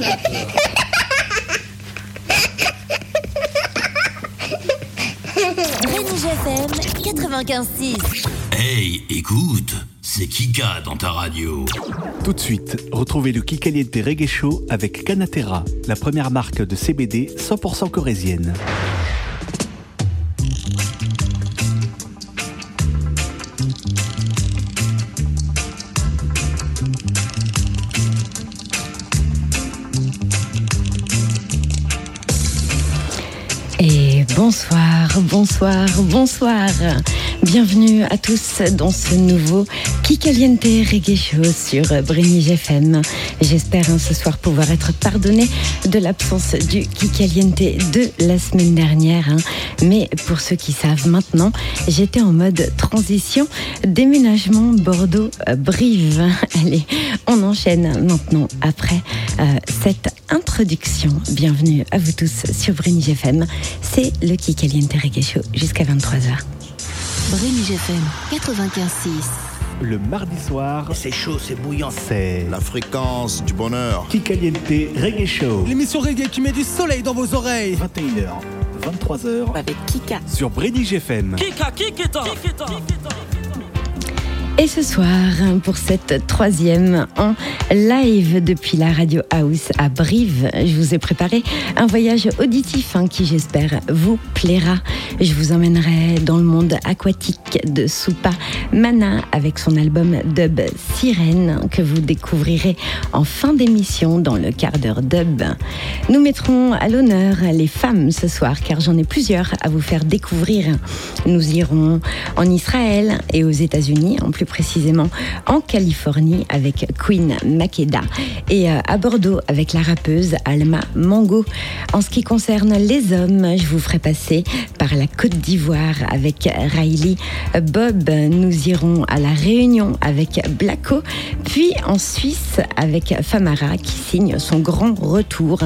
Rémi FM 95.6. Hey, écoute, c'est Kika dans ta radio. Tout de suite, retrouvez le Kikaliente Reggae Show avec Canatera, la première marque de CBD 100% corésienne. Bonsoir, bonsoir. Bienvenue à tous dans ce nouveau Kikaliente Reggae Show sur Brénig FM. J'espère hein, ce soir pouvoir être pardonné de l'absence du Kikaliente de la semaine dernière. hein. Mais pour ceux qui savent maintenant, j'étais en mode transition déménagement Bordeaux-Brive. Allez, on enchaîne maintenant après euh, cette introduction. Bienvenue à vous tous sur Brénig FM. C'est le Kikaliente Reggae Show jusqu'à 23h. Brénig FM 95.6. Le mardi soir, C'est chaud, c'est bouillant. c'est La fréquence du bonheur. Kikaliente Reggae Show. L'émission reggae qui met du soleil dans vos oreilles. 21h, 23h Avec Kika. sur Brédig FM. Et ce soir, pour cette troisième en live depuis la Radio House à Brive, je vous ai préparé un voyage auditif hein, qui, j'espère, vous plaira. Je vous emmènerai dans le monde aquatique de Soupa Mana avec son album Dub Sirène que vous découvrirez en fin d'émission dans le quart d'heure dub. Nous mettrons à l'honneur les femmes ce soir car j'en ai plusieurs à vous faire découvrir. Nous irons en Israël et aux États-Unis, en plus précisément en Californie avec Queen Makeda et euh, à Bordeaux avec la rappeuse Alma Mango. En ce qui concerne les hommes, je vous ferai passer par la Côte d'Ivoire avec Riley Bob. Nous irons à la Réunion avec Blacko, puis en Suisse avec Famara qui signe son grand retour.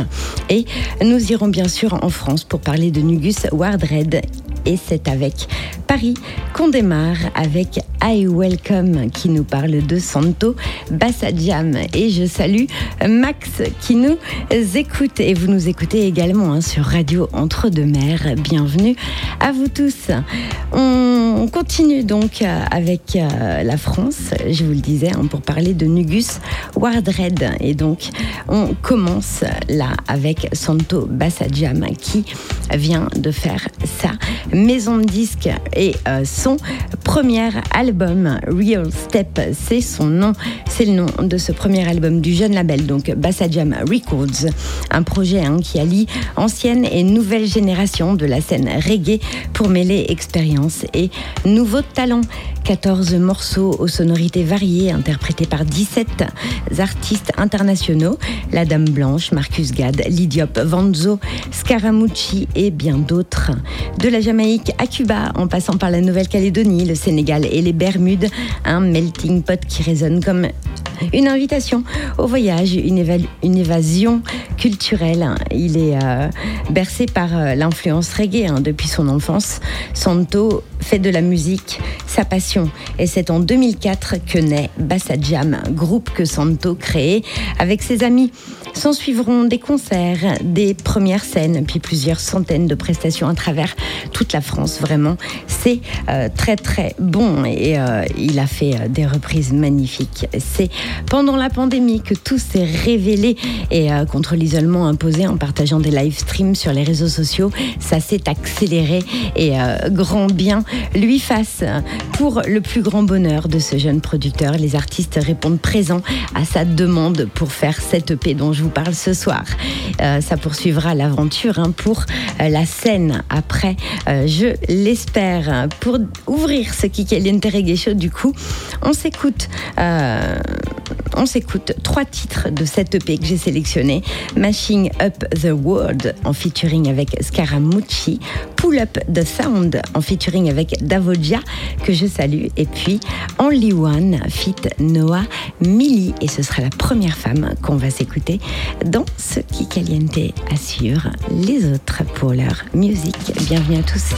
Et nous irons bien sûr en France pour parler de Nugus Wardred et c'est avec Paris qu'on démarre avec I Welcome qui nous parle de Santo Bassadiam. Et je salue Max qui nous écoute et vous nous écoutez également hein, sur Radio Entre deux Mers. Bienvenue à vous tous. On continue donc avec euh, la France, je vous le disais, hein, pour parler de Nugus Wardred. Et donc on commence là avec Santo Bassadiam qui vient de faire sa maison de disque et euh, son premier album Real Step, c'est son nom, c'est le nom de ce premier album du jeune label donc Bassadiam Records, un projet hein, qui allie ancienne et nouvelle génération de la scène reggae pour mêler expérience et nouveaux talents. 14 morceaux aux sonorités variées interprétés par 17 artistes internationaux, La Dame Blanche, Marcus Gad, Lidiop, Vanzo, Scaramucci et bien d'autres. De la Jamaïque à Cuba, en passant par la Nouvelle-Calédonie, le Sénégal et les Bermudes, un melting pot qui résonne comme une invitation au voyage, une, éva- une évasion culturelle. Il est euh, bercé par euh, l'influence reggae hein, depuis son enfance. Santo fait de la musique sa passion et c'est en 2004 que naît Bassadjam, groupe que Santo crée avec ses amis. S'en suivront des concerts, des premières scènes, puis plusieurs centaines de prestations à travers toute la France. Vraiment, c'est euh, très très bon et euh, il a fait euh, des reprises magnifiques. C'est pendant la pandémie que tout s'est révélé et contre l'isolement imposé en partageant des live streams sur les réseaux sociaux, ça s'est accéléré et grand bien lui fasse. Pour le plus grand bonheur de ce jeune producteur, les artistes répondent présents à sa demande pour faire cette EP dont je vous parle ce soir. Euh, ça poursuivra l'aventure hein, pour euh, la scène après, euh, je l'espère. Pour ouvrir ce Kikaliente Reggae Show, du coup, on s'écoute. on s'écoute trois titres de cette EP que j'ai sélectionné. Mashing Up the World en featuring avec Scaramucci, Pull Up the Sound en featuring avec Davodia que je salue et puis Only One fit Noah Millie et ce sera la première femme qu'on va s'écouter dans ce qui caliente assure les autres pour leur musique. Bienvenue à tous.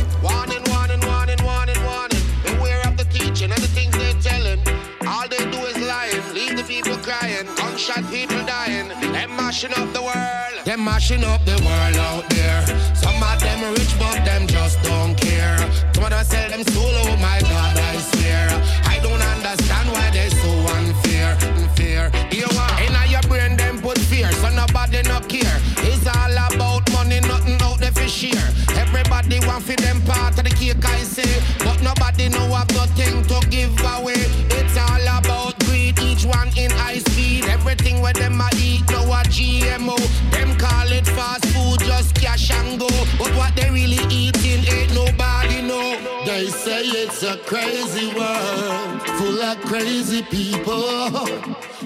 Mashing up the world. Them mashing up the world out there. Some of them rich, but them just don't care. Some of them sell them soul, oh my God, so nobody no care. It's all about money, nothing out there for share. Everybody want for them part of the cake, I say, but nobody know I've nothing to give away. It's all about greed, each one in high speed. Everything where them a eat, no a GMO. Them call it fast food, just cash and go. But what they really eating ain't nobody know. They say it's a crazy world full of crazy people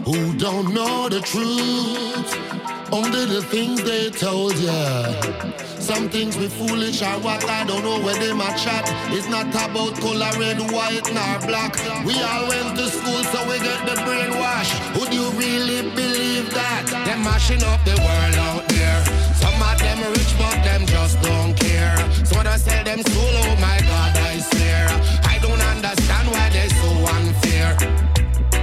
who don't know the truth. Only the things they told ya. Some things we foolish or what I don't know where they my chat. It's not about color red, white, nor black. We all went to school so we get the brainwash. Would you really believe that? Them mashing up the world out there. Some of them rich, but them just don't care. So of them sell them school, oh my God, I swear. I don't understand why they're so unfair.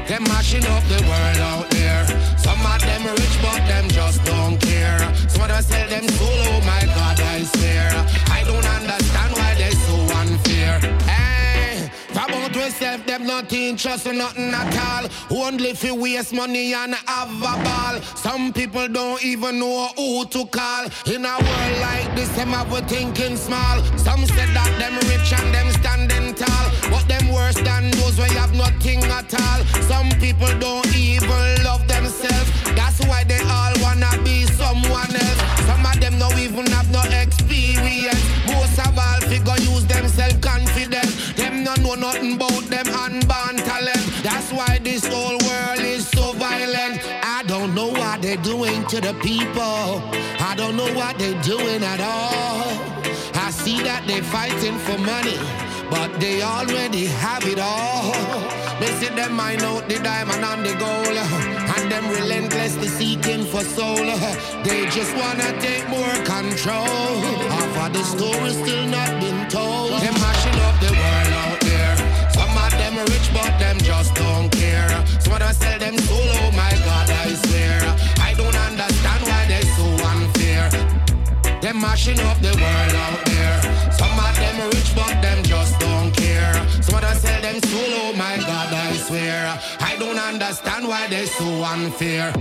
Them mashing up the world out there. Some of them rich, but them just don't care. Some of them sell them soul, oh my not interested in nothing at all. Only if you waste money and have a ball. Some people don't even know who to call. In a world like this, them have a thinking small. Some said that them rich and them standing tall. But them worse than those where you have nothing at all. Some people don't even love themselves. That's why they all wanna be someone else. Some of them don't even have no experience. Most of all figure use them self-confident. No know nothing about them unborn talent. That's why this whole world is so violent. I don't know what they're doing to the people. I don't know what they're doing at all. I see that they're fighting for money, but they already have it all. They see them mine out the diamond and the gold, and them relentlessly seeking for soul. They just wanna take more control. Half of the story still not been told. Them mashing up the world rich, but them just don't care. Some of them sell them soul, oh my God, I swear. I don't understand why they so unfair. Them mashing up the world out there. Some of them rich, but them just don't care. Some of them sell them soul, oh my God, I swear. I don't understand why they so unfair.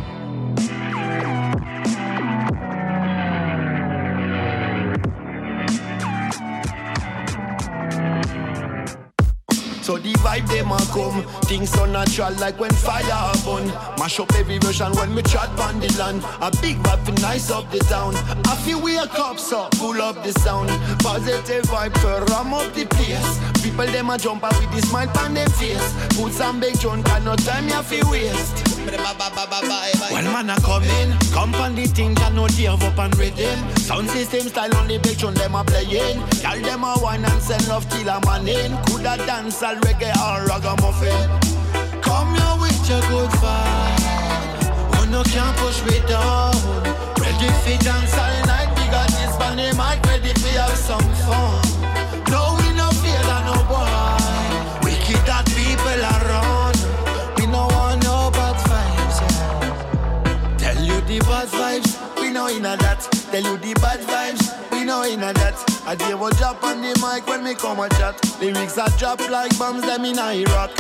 So the vibe them a come. Things so natural like when fire a burn. Mash up every version when me chat on the land. A big vibe for nice up the town. I feel we a cop so pull up the sound. Positive vibe to ram up the place. People them a jump out with the smile on their face. Put some big junk and no time you feel waste. When man a come in Come on the thing can no give up and rhythm. Sound system style on the big tune them a playing. Tell them a wine and send love till a man in. Coulda dance all reggae or ragamuffin. Come here with your good vibe. Oh no can't push me down. Ready for dance all night We got this bunny mic ready for have some fun. No we no fear that no boy. We keep that people around We no want no bad vibes yeah. Tell you the bad vibes We know inna that. Tell you the bad vibes We know inna that I deal will drop on the mic when me come a chat. Lyrics a drop like bombs them in Iraq.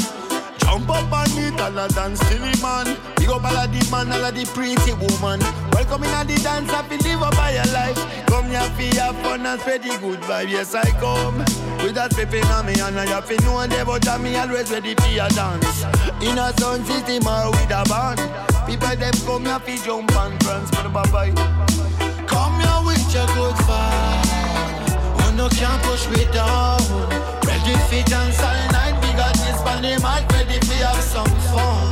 Jump up on it and a dance till man. Big up all of the man, all of the pretty woman. Welcome in the dance, happy live up by your life. Come here for have fun and spread the good vibe. Yes I come. With that peppin on me and I have to know and but I me always ready for your dance. In a sound system or with a band. People them come here for jump and dance for the bye your good vibe. Oh no can't push me down. Ready for dance all night We got this bunny mic ready for have some fun.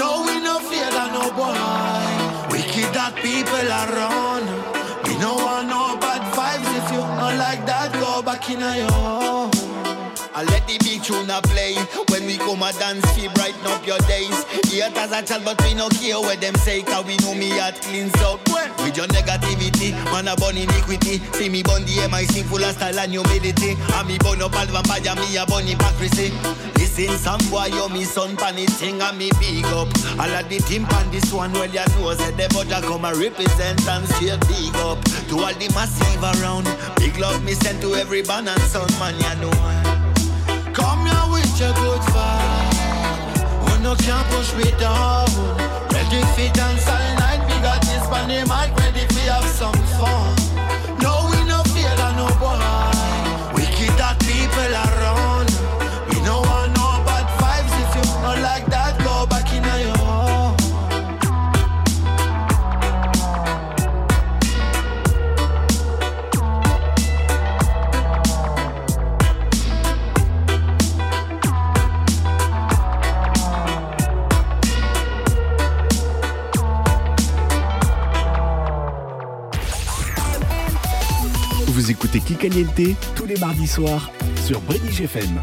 No we no fear that no boy. We keep that people around We no want no bad vibes If you not like that go back in a yo I let the big tune a play When we come a dance fee brighten up your days Here Haters a child, but we no care what them say Cause we know me heart cleans up With your negativity, man a born iniquity. See me born the MIC full of style and humility. And me born up all vampire, me a born hypocrisy. Listen, some boy, you me son pan it thing and me big up. All of the team pan this one, well you know, said the budget come and represent and straight big up. To all the massive around, big love me send to every band and son, man, you know. Come here with your good vibe. Oh, no can't push me down. Ready for dance all night. We got this on the mic, Kikaliente tous les mardis soirs sur British FM.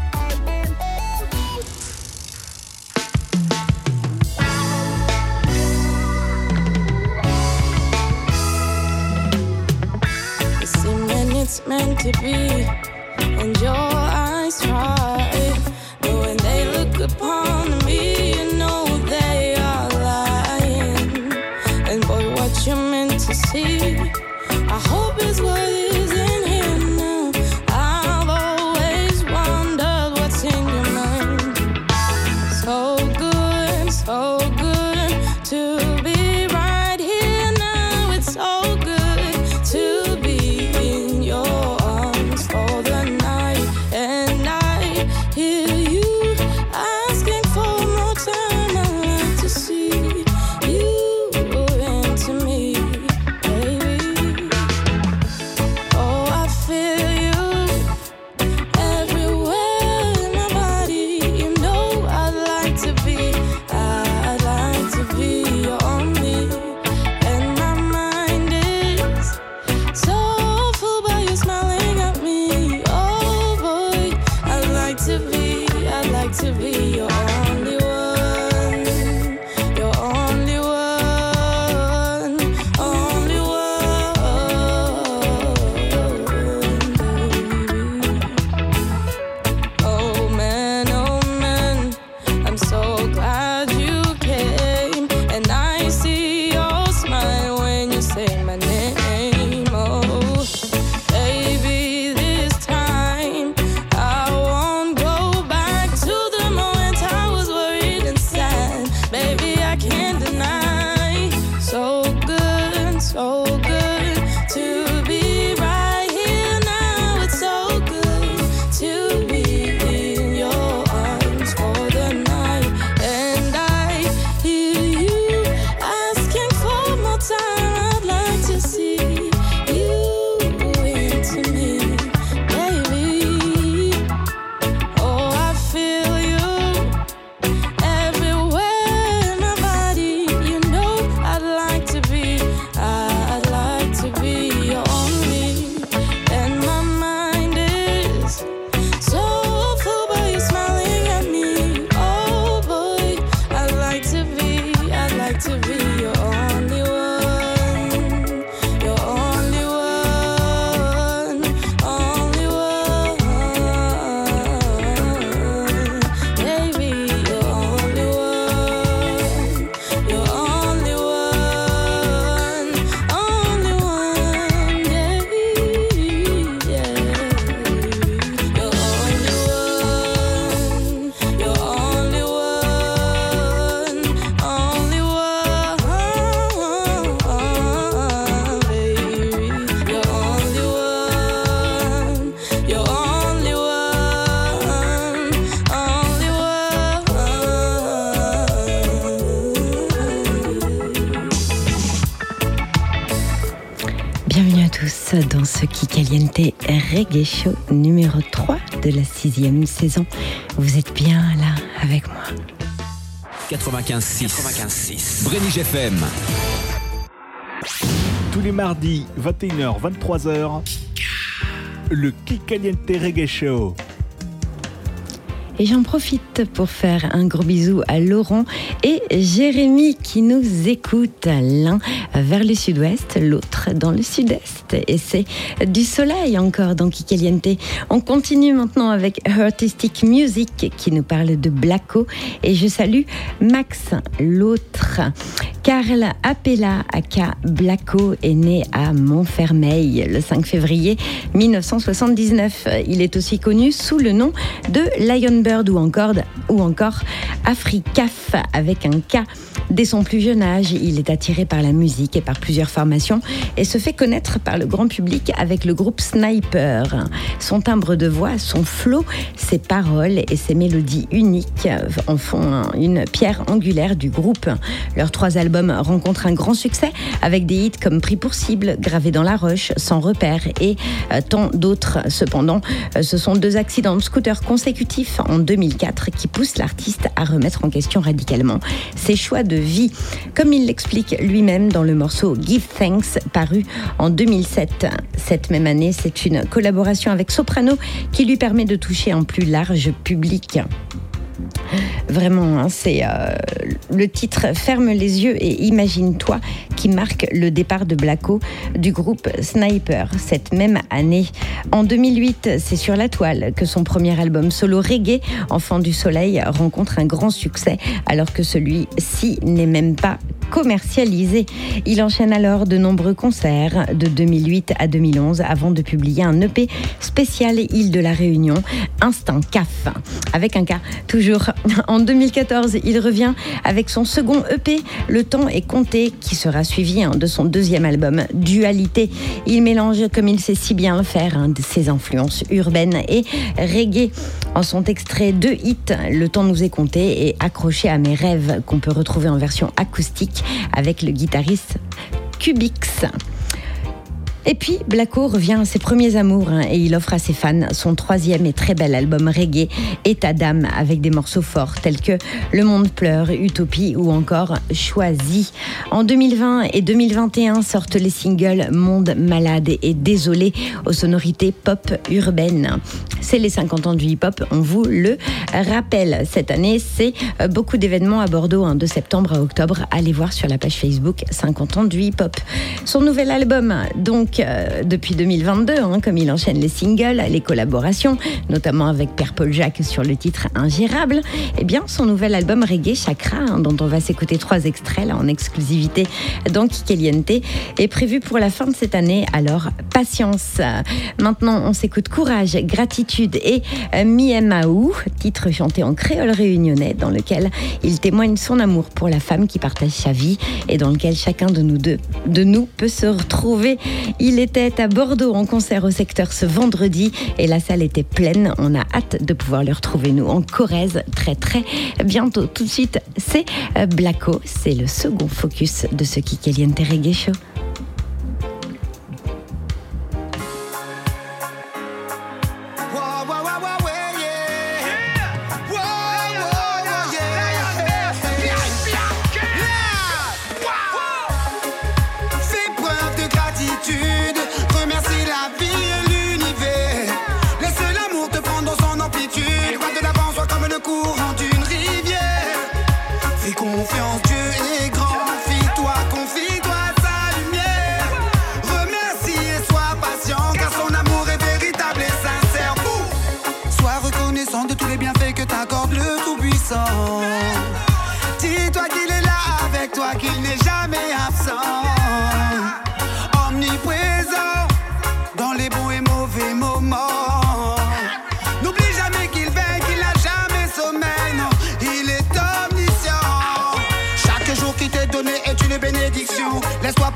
Ce Qui Caliente Reggae Show numéro 3 de la sixième saison. Vous êtes bien là avec moi. 95.6. 95.6. Brénig FM. Tous les mardis, 21h, 23h, le Kikaliente Reggae Show. Et j'en profite pour faire un gros bisou à Laurent et Jérémy qui nous écoutent, l'un vers le sud-ouest, l'autre dans le sud-est. Et c'est du soleil encore dans Kikaliente. On continue maintenant avec Artistic Music qui nous parle de Blacko. Et je salue Max, l'autre. Karl Appella aka Blacko est né à Montfermeil le 5 février 1979. Il est aussi connu sous le nom de Lionbird ou encore, ou encore Africaf un K. Dès son plus jeune âge, il est attiré par la musique et par plusieurs formations et se fait connaître par le grand public avec le groupe Sniper. Son timbre de voix, son flow, ses paroles et ses mélodies uniques en font une pierre angulaire du groupe. Leurs trois albums rencontrent un grand succès avec des hits comme Pris pour cible, Gravé dans la roche, Sans repère et euh, tant d'autres. Cependant, euh, ce sont deux accidents de scooter consécutifs en 2004 qui poussent l'artiste à remettre en question radicalement ses choix de comme il l'explique lui-même dans le morceau Give Thanks paru en 2007. Cette même année, c'est une collaboration avec Soprano qui lui permet de toucher un plus large public. Vraiment, hein, c'est euh, le titre Ferme les yeux et imagine-toi qui marque le départ de Blacko du groupe Sniper cette même année. En 2008, c'est sur la toile que son premier album solo reggae, Enfant du Soleil, rencontre un grand succès alors que celui-ci n'est même pas commercialisé. Il enchaîne alors de nombreux concerts de 2008 à 2011 avant de publier un EP spécial Île de la Réunion, Instinct CAF, avec un cas toujours. En 2014, il revient avec son second EP, Le temps est compté, qui sera suivi hein, de son deuxième album, Dualité. Il mélange, comme il sait si bien le faire, hein, ses influences urbaines et reggae. En sont extraits deux hits, Le temps nous est compté et Accroché à mes rêves, qu'on peut retrouver en version acoustique avec le guitariste Cubix. Et puis, Blacko revient à ses premiers amours hein, et il offre à ses fans son troisième et très bel album reggae, État d'âme, avec des morceaux forts tels que Le Monde pleure, Utopie ou encore Choisi. En 2020 et 2021 sortent les singles Monde malade et Désolé aux sonorités pop urbaines. C'est les 50 ans du hip-hop, on vous le rappelle. Cette année, c'est euh, beaucoup d'événements à Bordeaux, hein, de septembre à octobre. Allez voir sur la page Facebook 50 ans du hip-hop. Son nouvel album, donc, euh, depuis 2022, hein, comme il enchaîne les singles, les collaborations, notamment avec Pierre-Paul Jacques sur le titre Ingérable, eh bien, son nouvel album Reggae Chakra, hein, dont on va s'écouter trois extraits en exclusivité dans Kikeliente, est prévu pour la fin de cette année. Alors, patience. Maintenant, on s'écoute Courage, Gratitude et euh, Miemaou, titre chanté en créole réunionnais, dans lequel il témoigne son amour pour la femme qui partage sa vie et dans lequel chacun de nous deux, de nous peut se retrouver. Il était à Bordeaux en concert au secteur ce vendredi et la salle était pleine. On a hâte de pouvoir le retrouver, nous, en Corrèze, très très bientôt. Tout de suite, c'est euh, Blacko. C'est le second focus de ce Kikeliente Reggae Show. Le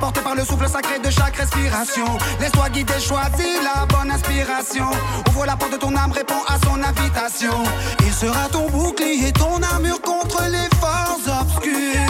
Porter par le souffle sacré de chaque respiration. Laisse-toi guider, choisis la bonne inspiration. Ouvre la porte de ton âme, réponds à son invitation. Il sera ton bouclier, ton armure contre les forces obscures.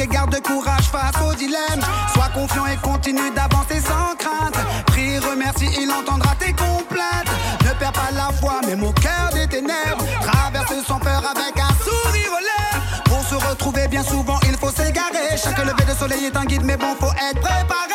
Et garde courage face au dilemme. Sois confiant et continue d'avancer sans crainte. Prie, remercie, il entendra tes complaintes. Ne perds pas la foi, même au cœur des ténèbres. Traverse sans peur avec un sourire aux. Pour se retrouver, bien souvent, il faut s'égarer. Chaque lever de soleil est un guide, mais bon, faut être préparé.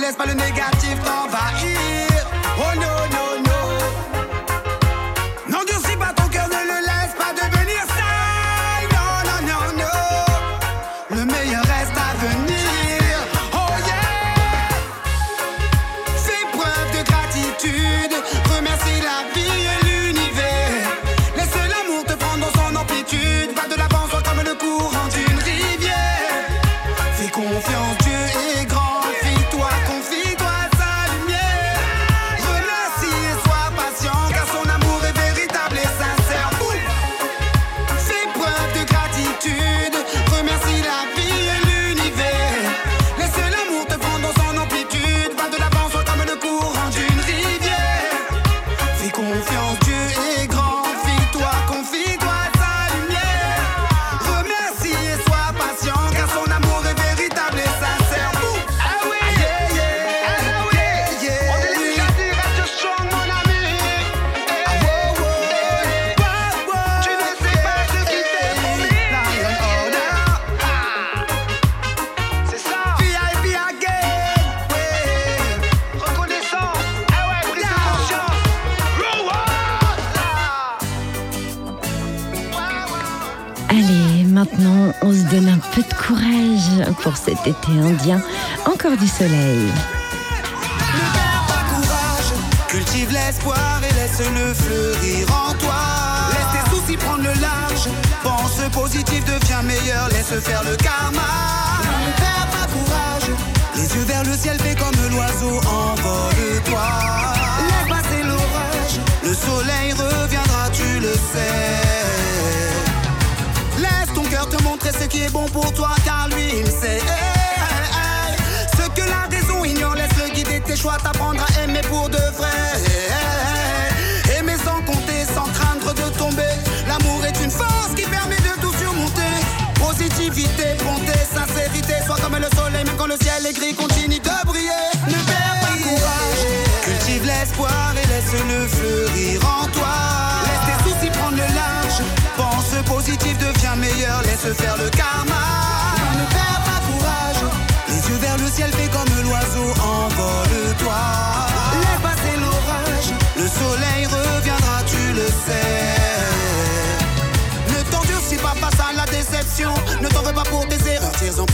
Laisse pas le négatif t'envahir. Été indien. Encore du soleil. courage, cultive l'espoir et laisse-le fleurir en toi. Laisse tes soucis prendre le large, pense positif, deviens meilleur, laisse faire le karma. Ne perds pas courage, les yeux vers le ciel, fais comme l'oiseau, envole-toi. Laisse passer l'orage, le soleil reviendra, tu le sais. Laisse ton cœur te montrer ce qui est bon pour toi, car lui il sait. La raison ignore, laisse-le guider tes choix, t'apprendre à aimer pour de vrai. Hey, hey. Aimer sans compter, sans craindre de tomber. L'amour est une force qui permet de tout surmonter. Positivité, bonté, sincérité, sois comme le soleil, même quand le ciel est gris, continue de briller. Ne perds pas courage, cultive l'espoir et laisse-le fleurir en toi. Laisse tes soucis prendre le large, pense positif, deviens meilleur, laisse faire le karma.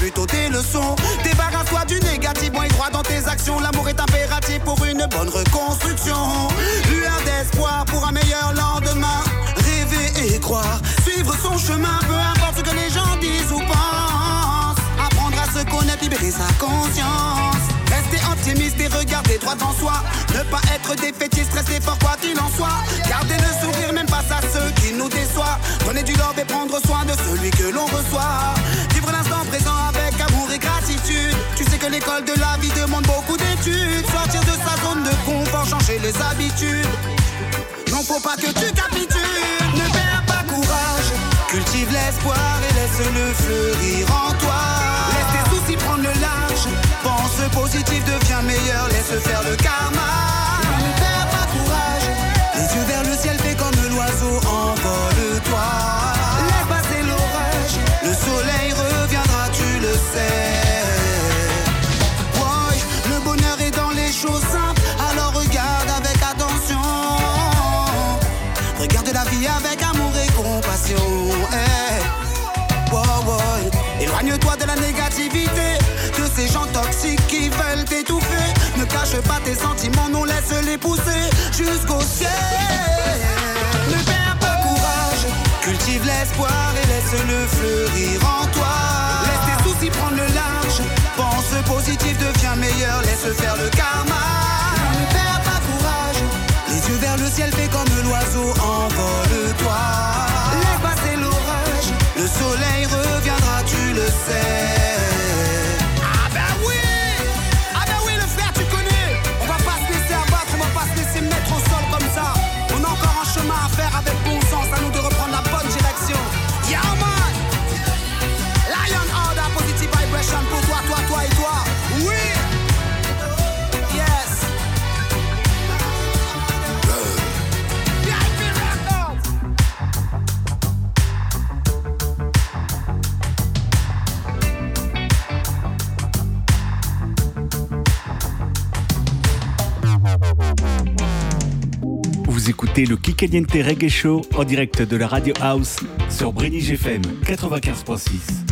Plutôt des leçons. Débarrasse-toi du négatif, et droit dans tes actions. L'amour est impératif pour une bonne reconstruction. Lueur d'espoir pour un meilleur lendemain. Rêver et croire, suivre son chemin, peu importe ce que les gens disent ou pensent. Apprendre à se connaître, libérer sa conscience. Rester optimiste et regarder droit en soi. Ne pas être défaitiste, rester fort quoi qu'il en soit. Garder le sourire même face à ceux qui nous déçoivent. Donner du love et prendre soin de celui que l'on reçoit. L'école de la vie demande beaucoup d'études. Sortir de sa zone de confort, changer les habitudes. Non, faut pas que tu capitules. Ne perds pas courage. Cultive l'espoir et laisse-le fleurir en toi. Laisse tes sentiments, nous laisse les pousser jusqu'au ciel. Ne perds pas courage, cultive l'espoir et laisse-le fleurir en toi. Laisse tes soucis prendre le large, pense positif, deviens meilleur, laisse faire le karma. écoutez le Kikaliente Reggae Show en direct de la Radio House sur Brenny GFM 95.6.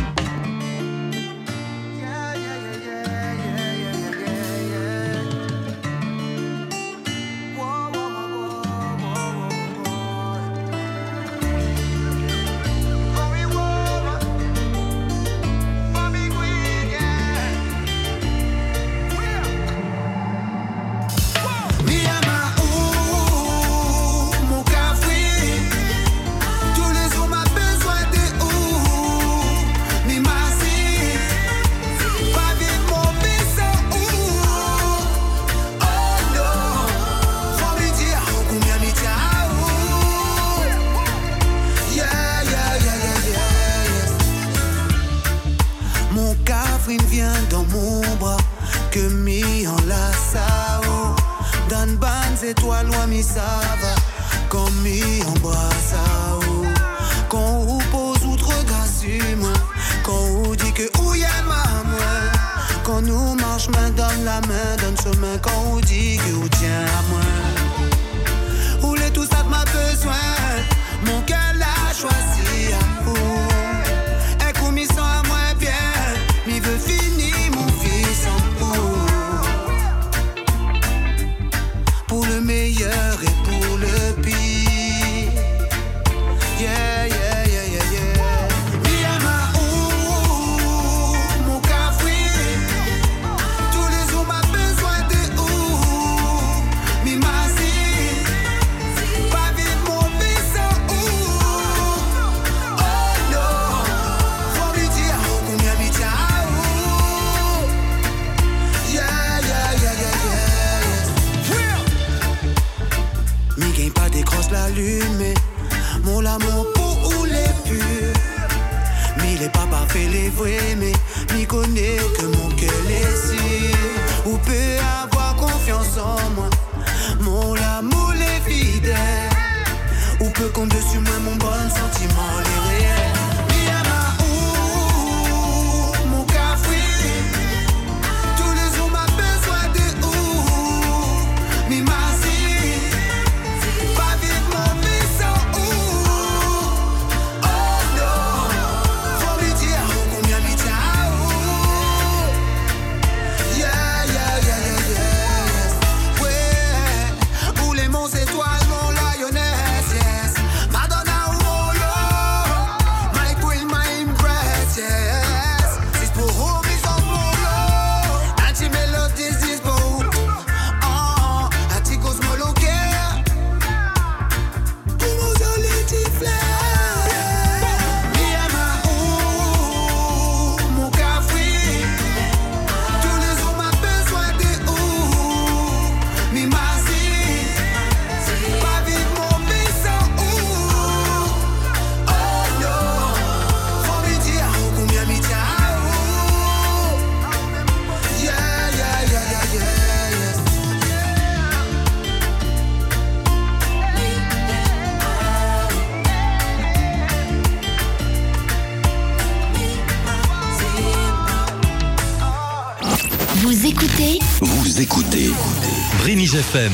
FM.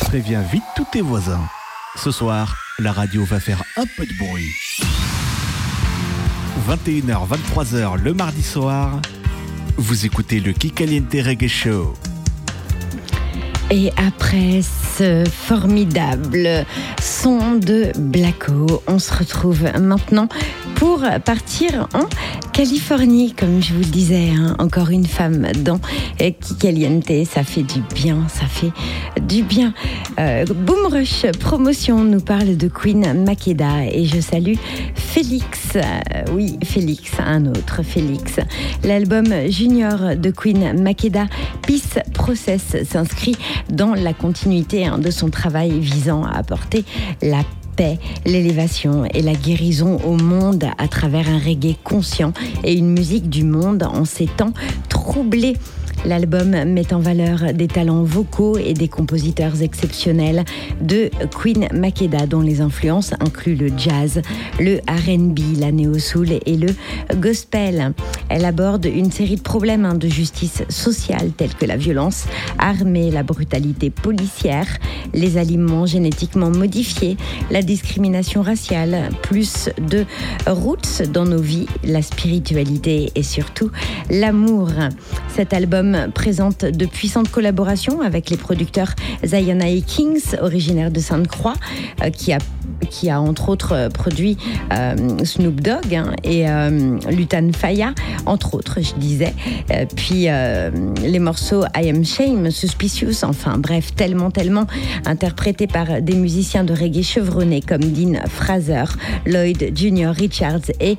Préviens vite tous tes voisins. Ce soir, la radio va faire un peu de bruit. 21h, 23h le mardi soir, vous écoutez le Kikaliente Reggae Show. Et après ce formidable son de Blacko, on se retrouve maintenant pour partir en Californie, comme je vous le disais, hein, encore une femme dans Kikaliente, ça fait du bien, ça fait du bien. Euh, Boom Rush Promotion nous parle de Queen Makeda et je salue Félix, euh, oui Félix, un autre Félix. L'album Junior de Queen Makeda, Peace Process, s'inscrit dans la continuité hein, de son travail visant à apporter la paix, l'élévation et la guérison au monde à travers un reggae conscient et une musique du monde en ces temps troublés. L'album met en valeur des talents vocaux et des compositeurs exceptionnels de Queen Makeda, dont les influences incluent le jazz, le RB, la néo-soul et le gospel. Elle aborde une série de problèmes hein, de justice sociale tels que la violence armée, la brutalité policière, les aliments génétiquement modifiés, la discrimination raciale, plus de roots dans nos vies, la spiritualité et surtout l'amour. Cet album présente de puissantes collaborations avec les producteurs et Kings, originaire de Sainte-Croix, euh, qui a qui a entre autres euh, produit euh, Snoop Dogg hein, et Lutan Faya, entre autres, je disais. puis les morceaux I Am Shame, Suspicious, enfin bref, tellement, tellement interprétés par des musiciens de reggae chevronnés comme Dean Fraser, Lloyd Junior Richards et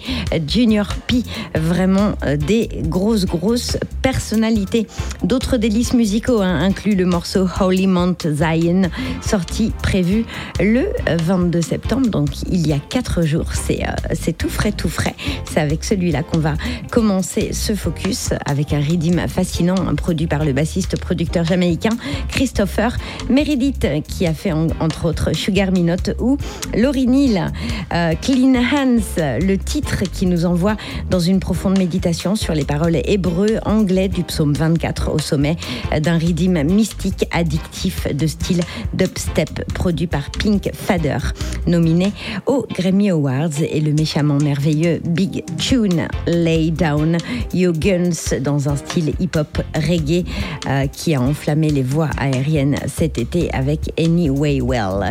Junior P. Vraiment des grosses, grosses personnalités. D'autres délices musicaux hein, incluent le morceau Holy Mount Zion, sorti prévu le 22 septembre, donc il y a quatre jours. C'est euh, tout frais, tout frais. C'est avec celui-là qu'on va commencer ce focus avec un rythme fascinant un produit par le bassiste producteur jamaïcain Christopher Meredith qui a fait entre autres Sugar Minot ou Laurie Neal. Euh, Clean Hands, le titre qui nous envoie dans une profonde méditation sur les paroles hébreux anglais du psaume 24 au sommet d'un rythme mystique addictif de style dubstep produit par Pink Fader, nominé aux Grammy Awards et le méchamment merveilleux Big Tune Lay Down Your Guns dans un style hip-hop reggae euh, qui a enflammé les voix aériennes cet été avec Anyway Well.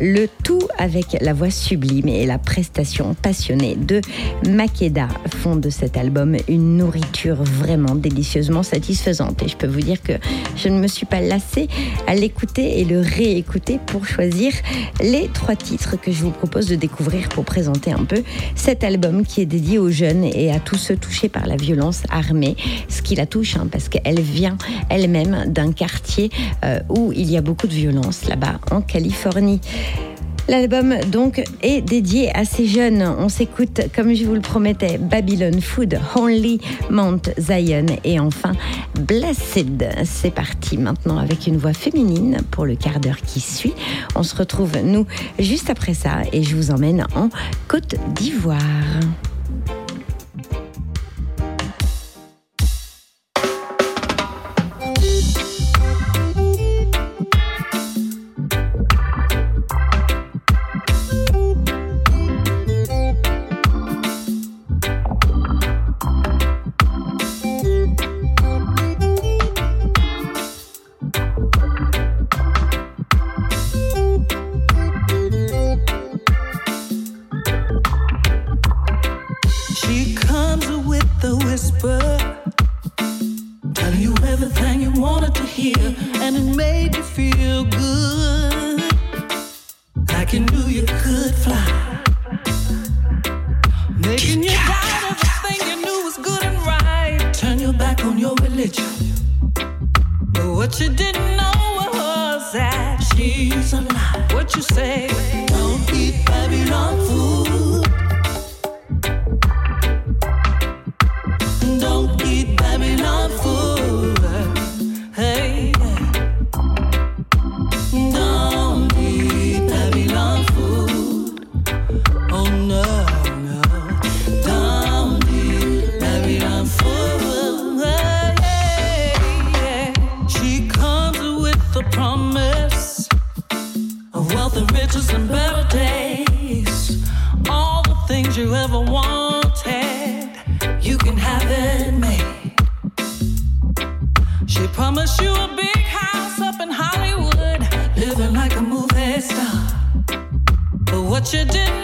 Le tout avec la voix sublime et la prestation passionnée de Makeda font de cet album une nourriture vraiment délicieusement satisfaisante et je peux vous dire que je ne me suis pas lassée à l'écouter et le réécouter pour choisir les trois titres que je vous propose de découvrir pour présenter un peu cet album qui est dédié aux jeunes et à tous ceux touchés par la violence armée, ce qui la touche hein, parce qu'elle vient elle-même d'un quartier euh, où il y a beaucoup de violence là-bas en Californie. L'album donc est dédié à ces jeunes. On s'écoute, comme je vous le promettais, Babylon Food, Only Mount Zion et enfin Blessed. C'est parti maintenant avec une voix féminine pour le quart d'heure qui suit. On se retrouve nous juste après ça et je vous emmène en Côte d'Ivoire. you ever wanted, you can have it made. She promised you a big house up in Hollywood, living like a movie star. But what you didn't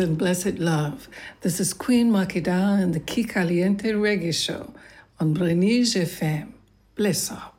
And blessed love. This is Queen Makeda and the Key Caliente Reggae Show on Brenige FM. Bless up.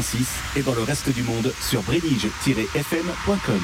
95.6 et dans le reste du monde sur brenige-fm.com.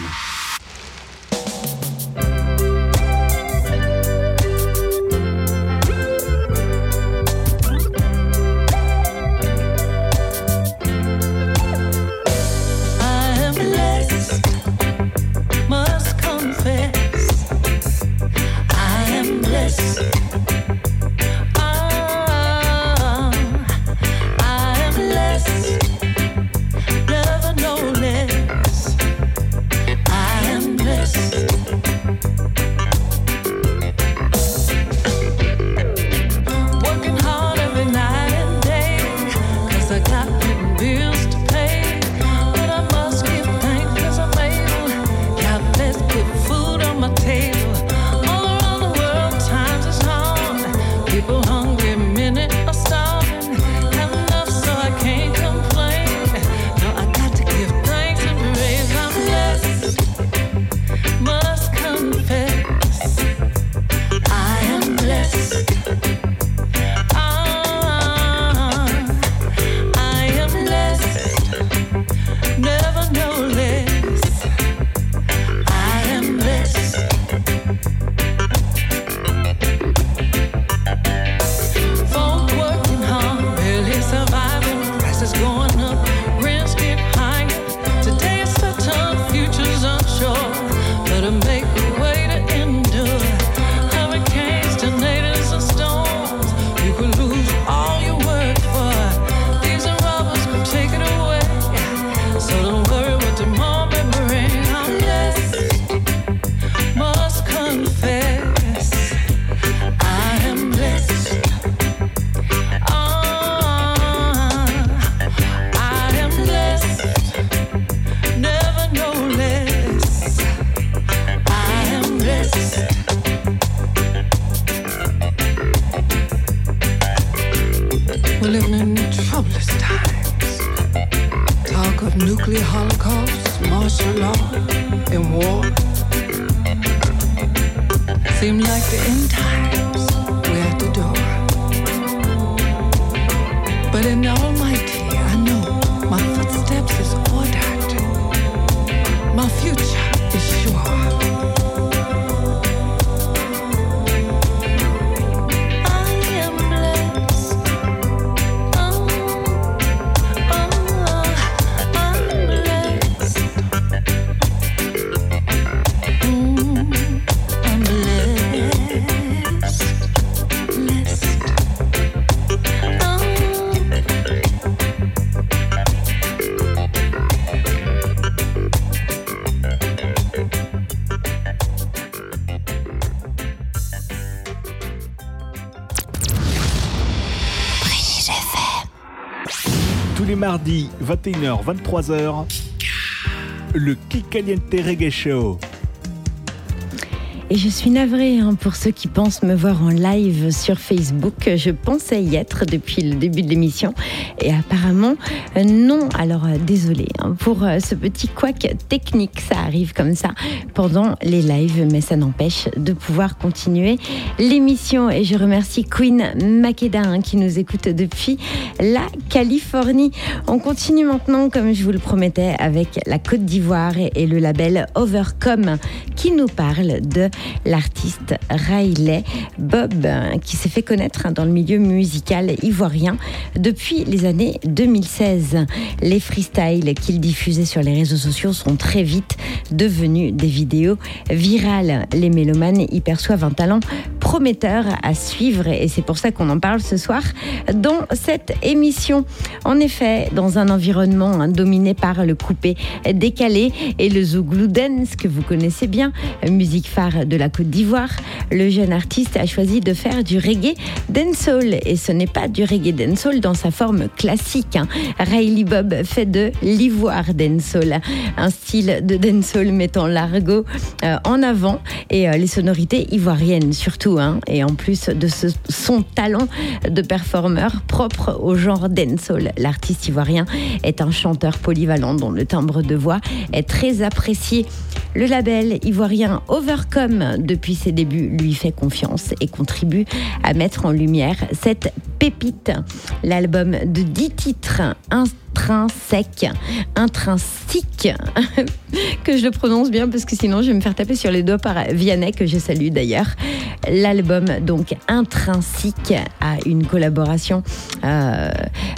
Mardis, 21h, 23h, le Kikaliente Reggae Show. Et je suis navrée hein, pour ceux qui pensent me voir en live sur Facebook. Je pensais y être depuis le début de l'émission. Et apparemment, euh, non. Alors, euh, désolé pour euh, ce petit couac technique. Ça arrive comme ça pendant les lives, mais ça n'empêche de pouvoir continuer l'émission. Et je remercie Queen Makeda hein, qui nous écoute depuis la Californie. On continue maintenant, comme je vous le promettais, avec la Côte d'Ivoire et, le label Overcome qui nous parle de l'artiste Riley Bob, qui s'est fait connaître dans le milieu musical ivoirien depuis les années 2016. Les freestyles qu'il diffusait sur les réseaux sociaux sont très vite devenus des vidéos virales. Les mélomanes y perçoivent un talent prometteur à suivre et c'est pour ça qu'on en parle ce soir dans cette émission. En effet, dans un environnement hein, dominé par le coupé décalé et le zouglou dance que vous connaissez bien, musique phare de la Côte d'Ivoire, le jeune artiste a choisi de faire du reggae dancehall et ce n'est pas du reggae dancehall dans sa forme classique. Hein. Riley Bob fait de l'ivoire dancehall, un style de dancehall mettant l'argot euh, en avant et euh, les sonorités ivoiriennes surtout. hein. Hein, et en plus de son talent de performeur propre au genre dancehall. L'artiste ivoirien est un chanteur polyvalent dont le timbre de voix est très apprécié. Le label ivoirien Overcome, depuis ses débuts, lui fait confiance et contribue à mettre en lumière cette pépite. L'album de 10 titres intrinsèque, intrinsique, que je le prononce bien parce que sinon je vais me faire taper sur les doigts par Vianney, que je salue d'ailleurs. L'album donc intrinsique a une collaboration, euh,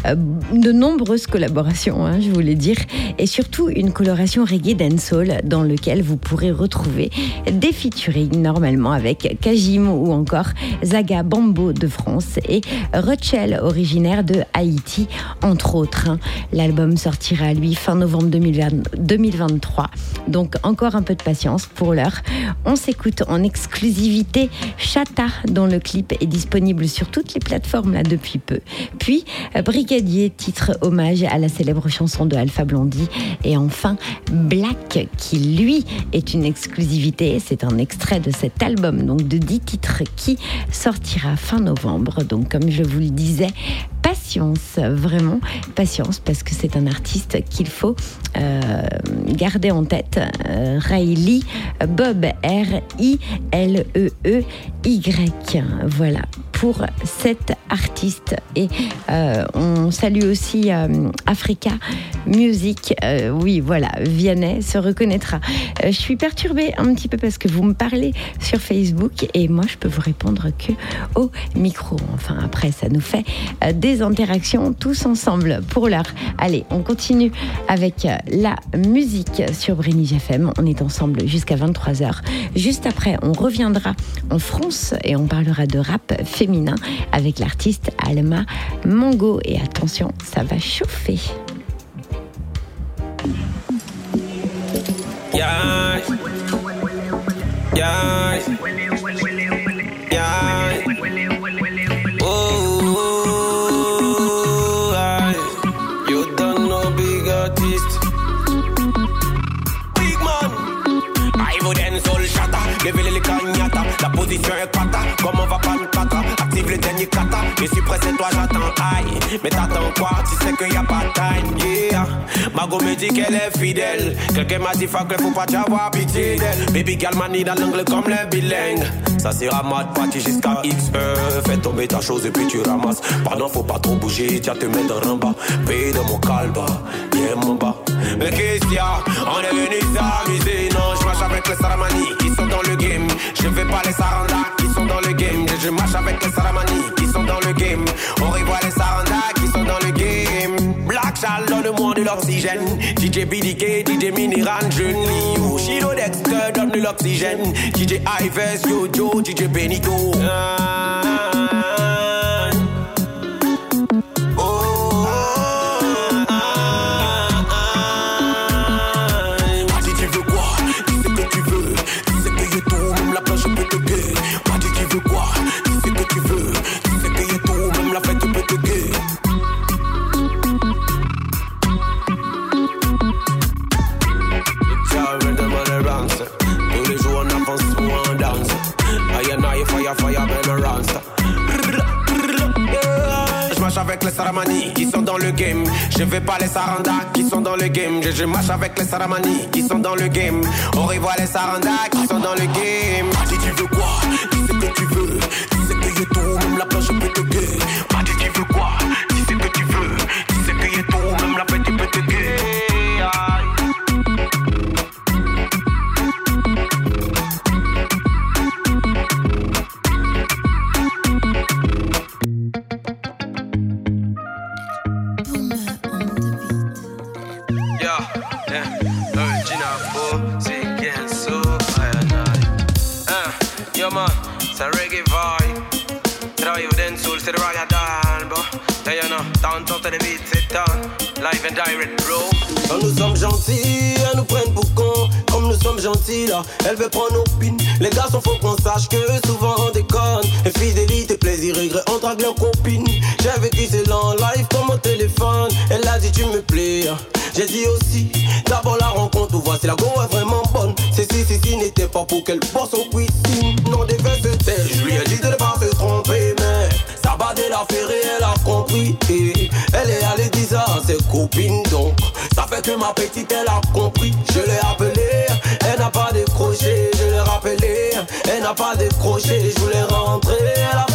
euh, de nombreuses collaborations, hein, je voulais dire, et surtout une coloration reggae dancehall dans lequel vous pourrez retrouver des featuring normalement avec Kajim ou encore Zaga Bambo de France et Rochelle originaire de Haïti entre autres. L'album sortira lui fin novembre 2020 2023. Donc encore un peu de patience pour l'heure. On s'écoute en exclusivité Chata dont le clip est disponible sur toutes les plateformes depuis peu. Puis Brigadier titre hommage à la célèbre chanson de Alpha Blondie et enfin Black qui lui est une exclusivité. C'est un extrait de cet album donc de 10 titres qui sortira fin novembre. Donc comme je vous le disais, patience, vraiment patience parce que c'est un artiste qu'il faut euh, garder en tête. Euh, Riley Bob R I L E E Y. Voilà pour cet artiste et euh, on salue aussi euh, Africa Music. Euh, oui, voilà, Vianney se reconnaîtra. Je suis perturbée un petit peu parce que vous me parlez sur Facebook et moi je peux vous répondre que au micro. Enfin après ça nous fait des interactions tous ensemble pour l'heure. Allez, on continue avec la musique sur Brénig FM. On est ensemble jusqu'à 23h. Juste après, on reviendra en France et on parlera de rap féminin avec l'artiste Alma Mango. Et attention, ça va chauffer. Yeah. Yeah. Dernier kata. Je suis pressé, toi j'attends. Aïe. Mais t'attends quoi? Tu sais qu'il y a pas de time. Yeah. Mago me dit qu'elle est fidèle. Quelqu'un m'a dit fuck, faut pas t'avoir pitié d'elle. Baby girl manie dans l'angle comme les bilingues. Ça sera mad party jusqu'à X. Euh, fais tomber ta chose et puis tu ramasses. Pardon, faut pas trop bouger. Tiens, te mets dans un bas. Paye de mon calba. Yeah, mon bas. Mais qu'est-ce qu'il y a? On est venu s'amuser. Non, je marche avec les Saramani qui sont dans le game. Je vais pas les Saranda qui sont dans le game. Je marche avec les Saramani qui sont dans le game. On revoit les Saranda qui sont dans le game. Donne-moi de l'oxygène. DJ BDK, DJ Miniran, Jeune Liu. Shido Dexter, donne de l'oxygène. DJ Ives, Yo Joe, DJ Benito. Ah. Saramani qui sont dans le game. Je vais pas les Saranda qui sont dans le game. Je, je marche avec les Saramani qui sont dans le game. On revoit les Saranda qui sont dans le game. Dis tu veux quoi? Dis ce que tu veux. Dis ce que est tout, même la plage peut te guer. Dis tu veux quoi? C'est. Live and direct, bro. Nous sommes gentils, elles nous prennent pour cons. Comme nous sommes gentils là, elle veut prendre nos pines. Les garçons faut qu'on sache que souvent on déconne. Infidélité, plaisir, regret, on drague leurs copines. J'ai vécu cela en live comme au téléphone. Elle a dit tu me plais. J'ai dit aussi, d'abord la rencontre, voici la go est vraiment bonne. C'est si, si, si n'était pas pour qu'elle bosse en cuisine. Non, des se taire. Je lui ai dit affairée, elle a compris. Ça à ses copines donc. Ça fait que ma petite elle a compris. Je l'ai appelée, elle n'a pas décroché. Je l'ai rappelé, elle n'a pas décroché. Je voulais rentrer, elle a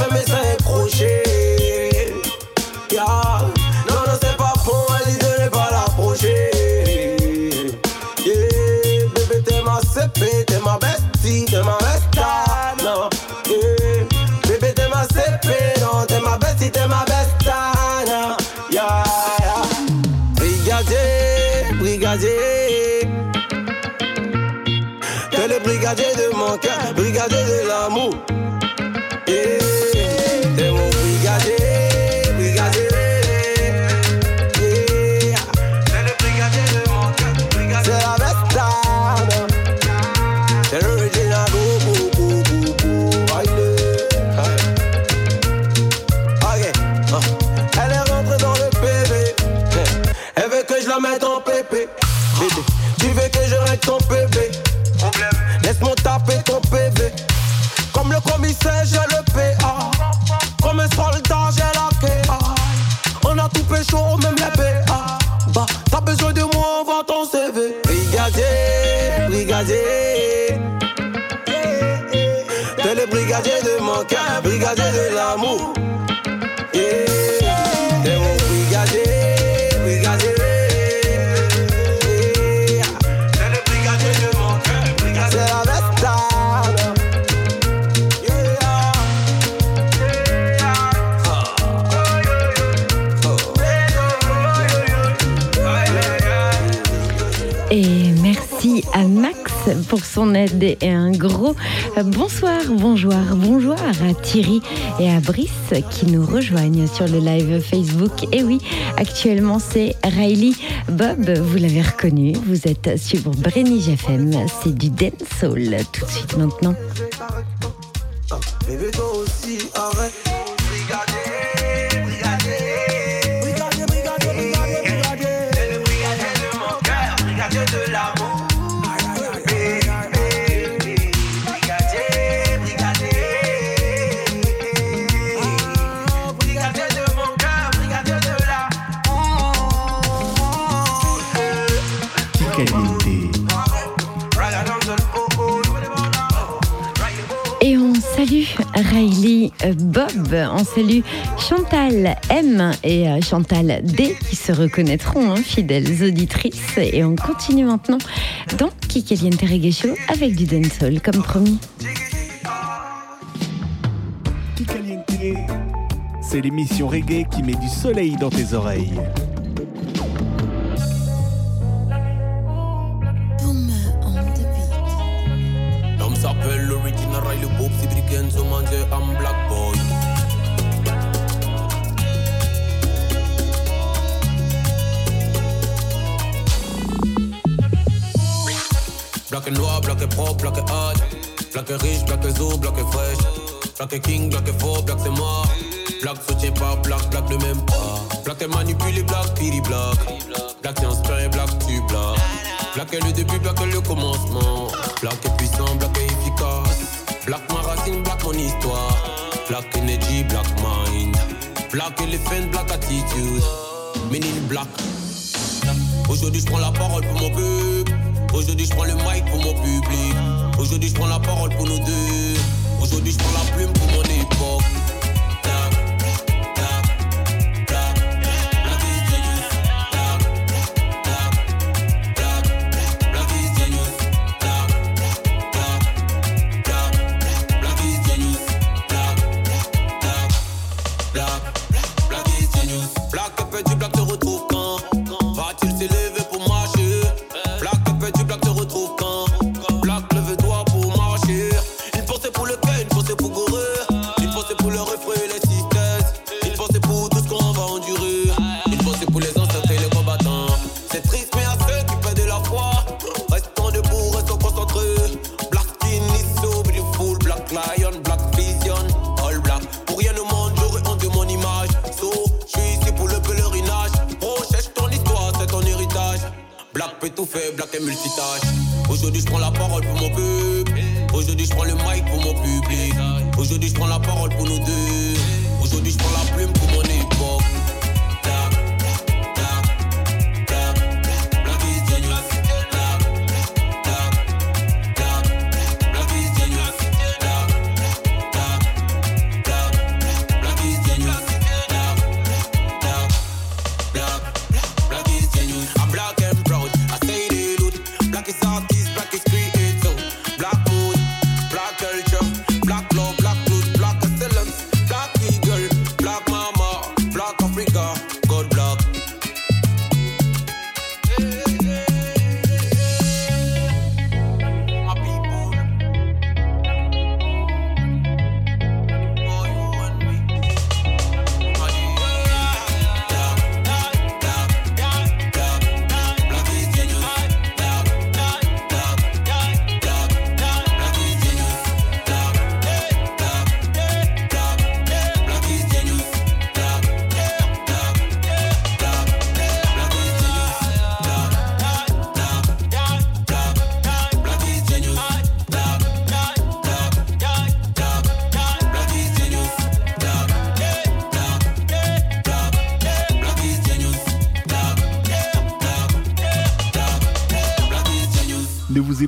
cœur, brigadier de pour son aide et un gros bonsoir, bonjour, bonjour à Thierry et à Brice qui nous rejoignent sur le live Facebook. Et oui, actuellement c'est Riley Bob, vous l'avez reconnu, vous êtes sur Brenny FM, c'est du dancehall tout de suite maintenant. Euh, Bob, on salue Chantal M et euh, Chantal D qui se reconnaîtront, hein, fidèles auditrices. Et on continue maintenant dans Kikaliente Reggae Show avec du dancehall comme promis. Kikaliente. C'est l'émission reggae qui met du soleil dans tes oreilles. L'homme s'appelle l'original Riley Bob, Black Boy. Et noir, black et propre, black et hard. Black et riche, black et zo, black et fraîche. Black et king, black et fort, black c'est mort. Black soutient pas, black, black ne même pas. Black est manipulé, black, piri black. Black est inspiré, black tu black. Black est le début, black est le commencement. Black est puissant, black est efficace. Black ma black mon histoire. Black energy, black mind. Black elephant, black attitude. Meaning black. Aujourd'hui, je prends la parole pour mon peuple. Aujourd'hui, je prends le mic pour mon public. Aujourd'hui, je prends la parole pour nous deux. Aujourd'hui, je prends la plume pour mon époque. Aujourd'hui je prends la parole pour mon peuple. Aujourd'hui je prends le mic pour mon public. Aujourd'hui je prends la parole pour nous deux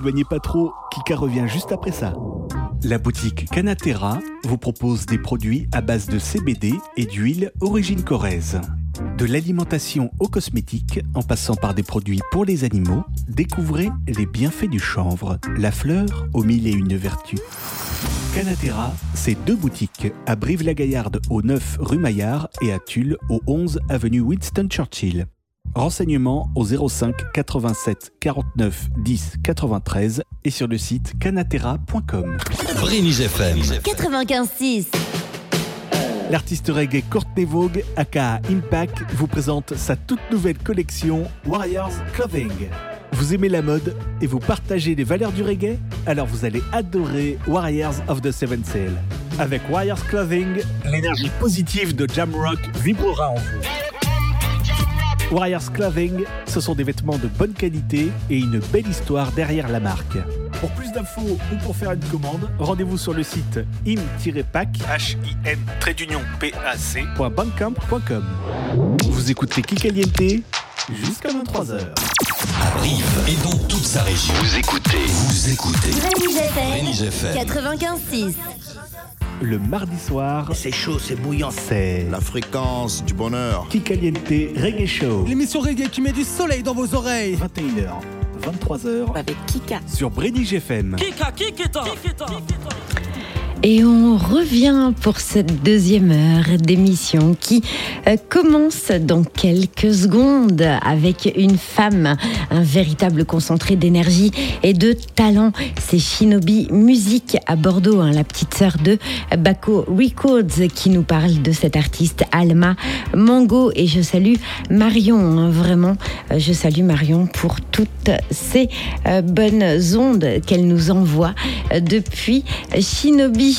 éloignez pas trop, Kika revient juste après ça. La boutique Canatera vous propose des produits à base de CBD et d'huile origine corrèze. De l'alimentation aux cosmétiques, en passant par des produits pour les animaux, découvrez les bienfaits du chanvre, la fleur aux mille et une vertus. Canatera, c'est deux boutiques, à Brive-la-Gaillarde au 9 rue Maillard et à Tulle au 11 avenue Winston Churchill. Renseignements au 05 87 49 10 93 et sur le site canatera.com. Brénig FM. 95.6. L'artiste reggae Courtney Vogue, aka Impact, vous présente sa toute nouvelle collection Warriors Clothing. Vous aimez la mode et vous partagez les valeurs du reggae? Alors vous allez adorer Warriors of the Seven Sail. Avec Warriors Clothing, l'énergie positive de Jamrock vibrera en vous. Warriors Clothing, ce sont des vêtements de bonne qualité et une belle histoire derrière la marque. Pour plus d'infos ou pour faire une commande, rendez-vous sur le site im-pac, h-i-n-pac.bandcamp.com. Vous écoutez Kikaliente jusqu'à 23h. À Brive et dans toute sa région. Vous écoutez. Vous écoutez. FM. 95.6. Le mardi soir, C'est chaud, c'est bouillant. c'est La fréquence du bonheur. Kikaliente Reggae Show. L'émission reggae qui met du soleil dans vos oreilles. 21h, 23h Avec Kika. sur Brénig FM. Kika, Kikita. Et on revient pour cette deuxième heure d'émission qui euh, commence dans quelques secondes avec une femme, un véritable concentré d'énergie et de talent. C'est Shinobi Music à Bordeaux, hein, la petite sœur de Baco Records qui nous parle de cette artiste Alma Mango. Et je salue Marion, hein, vraiment, euh, je salue Marion pour toutes ces euh, bonnes ondes qu'elle nous envoie depuis Shinobi.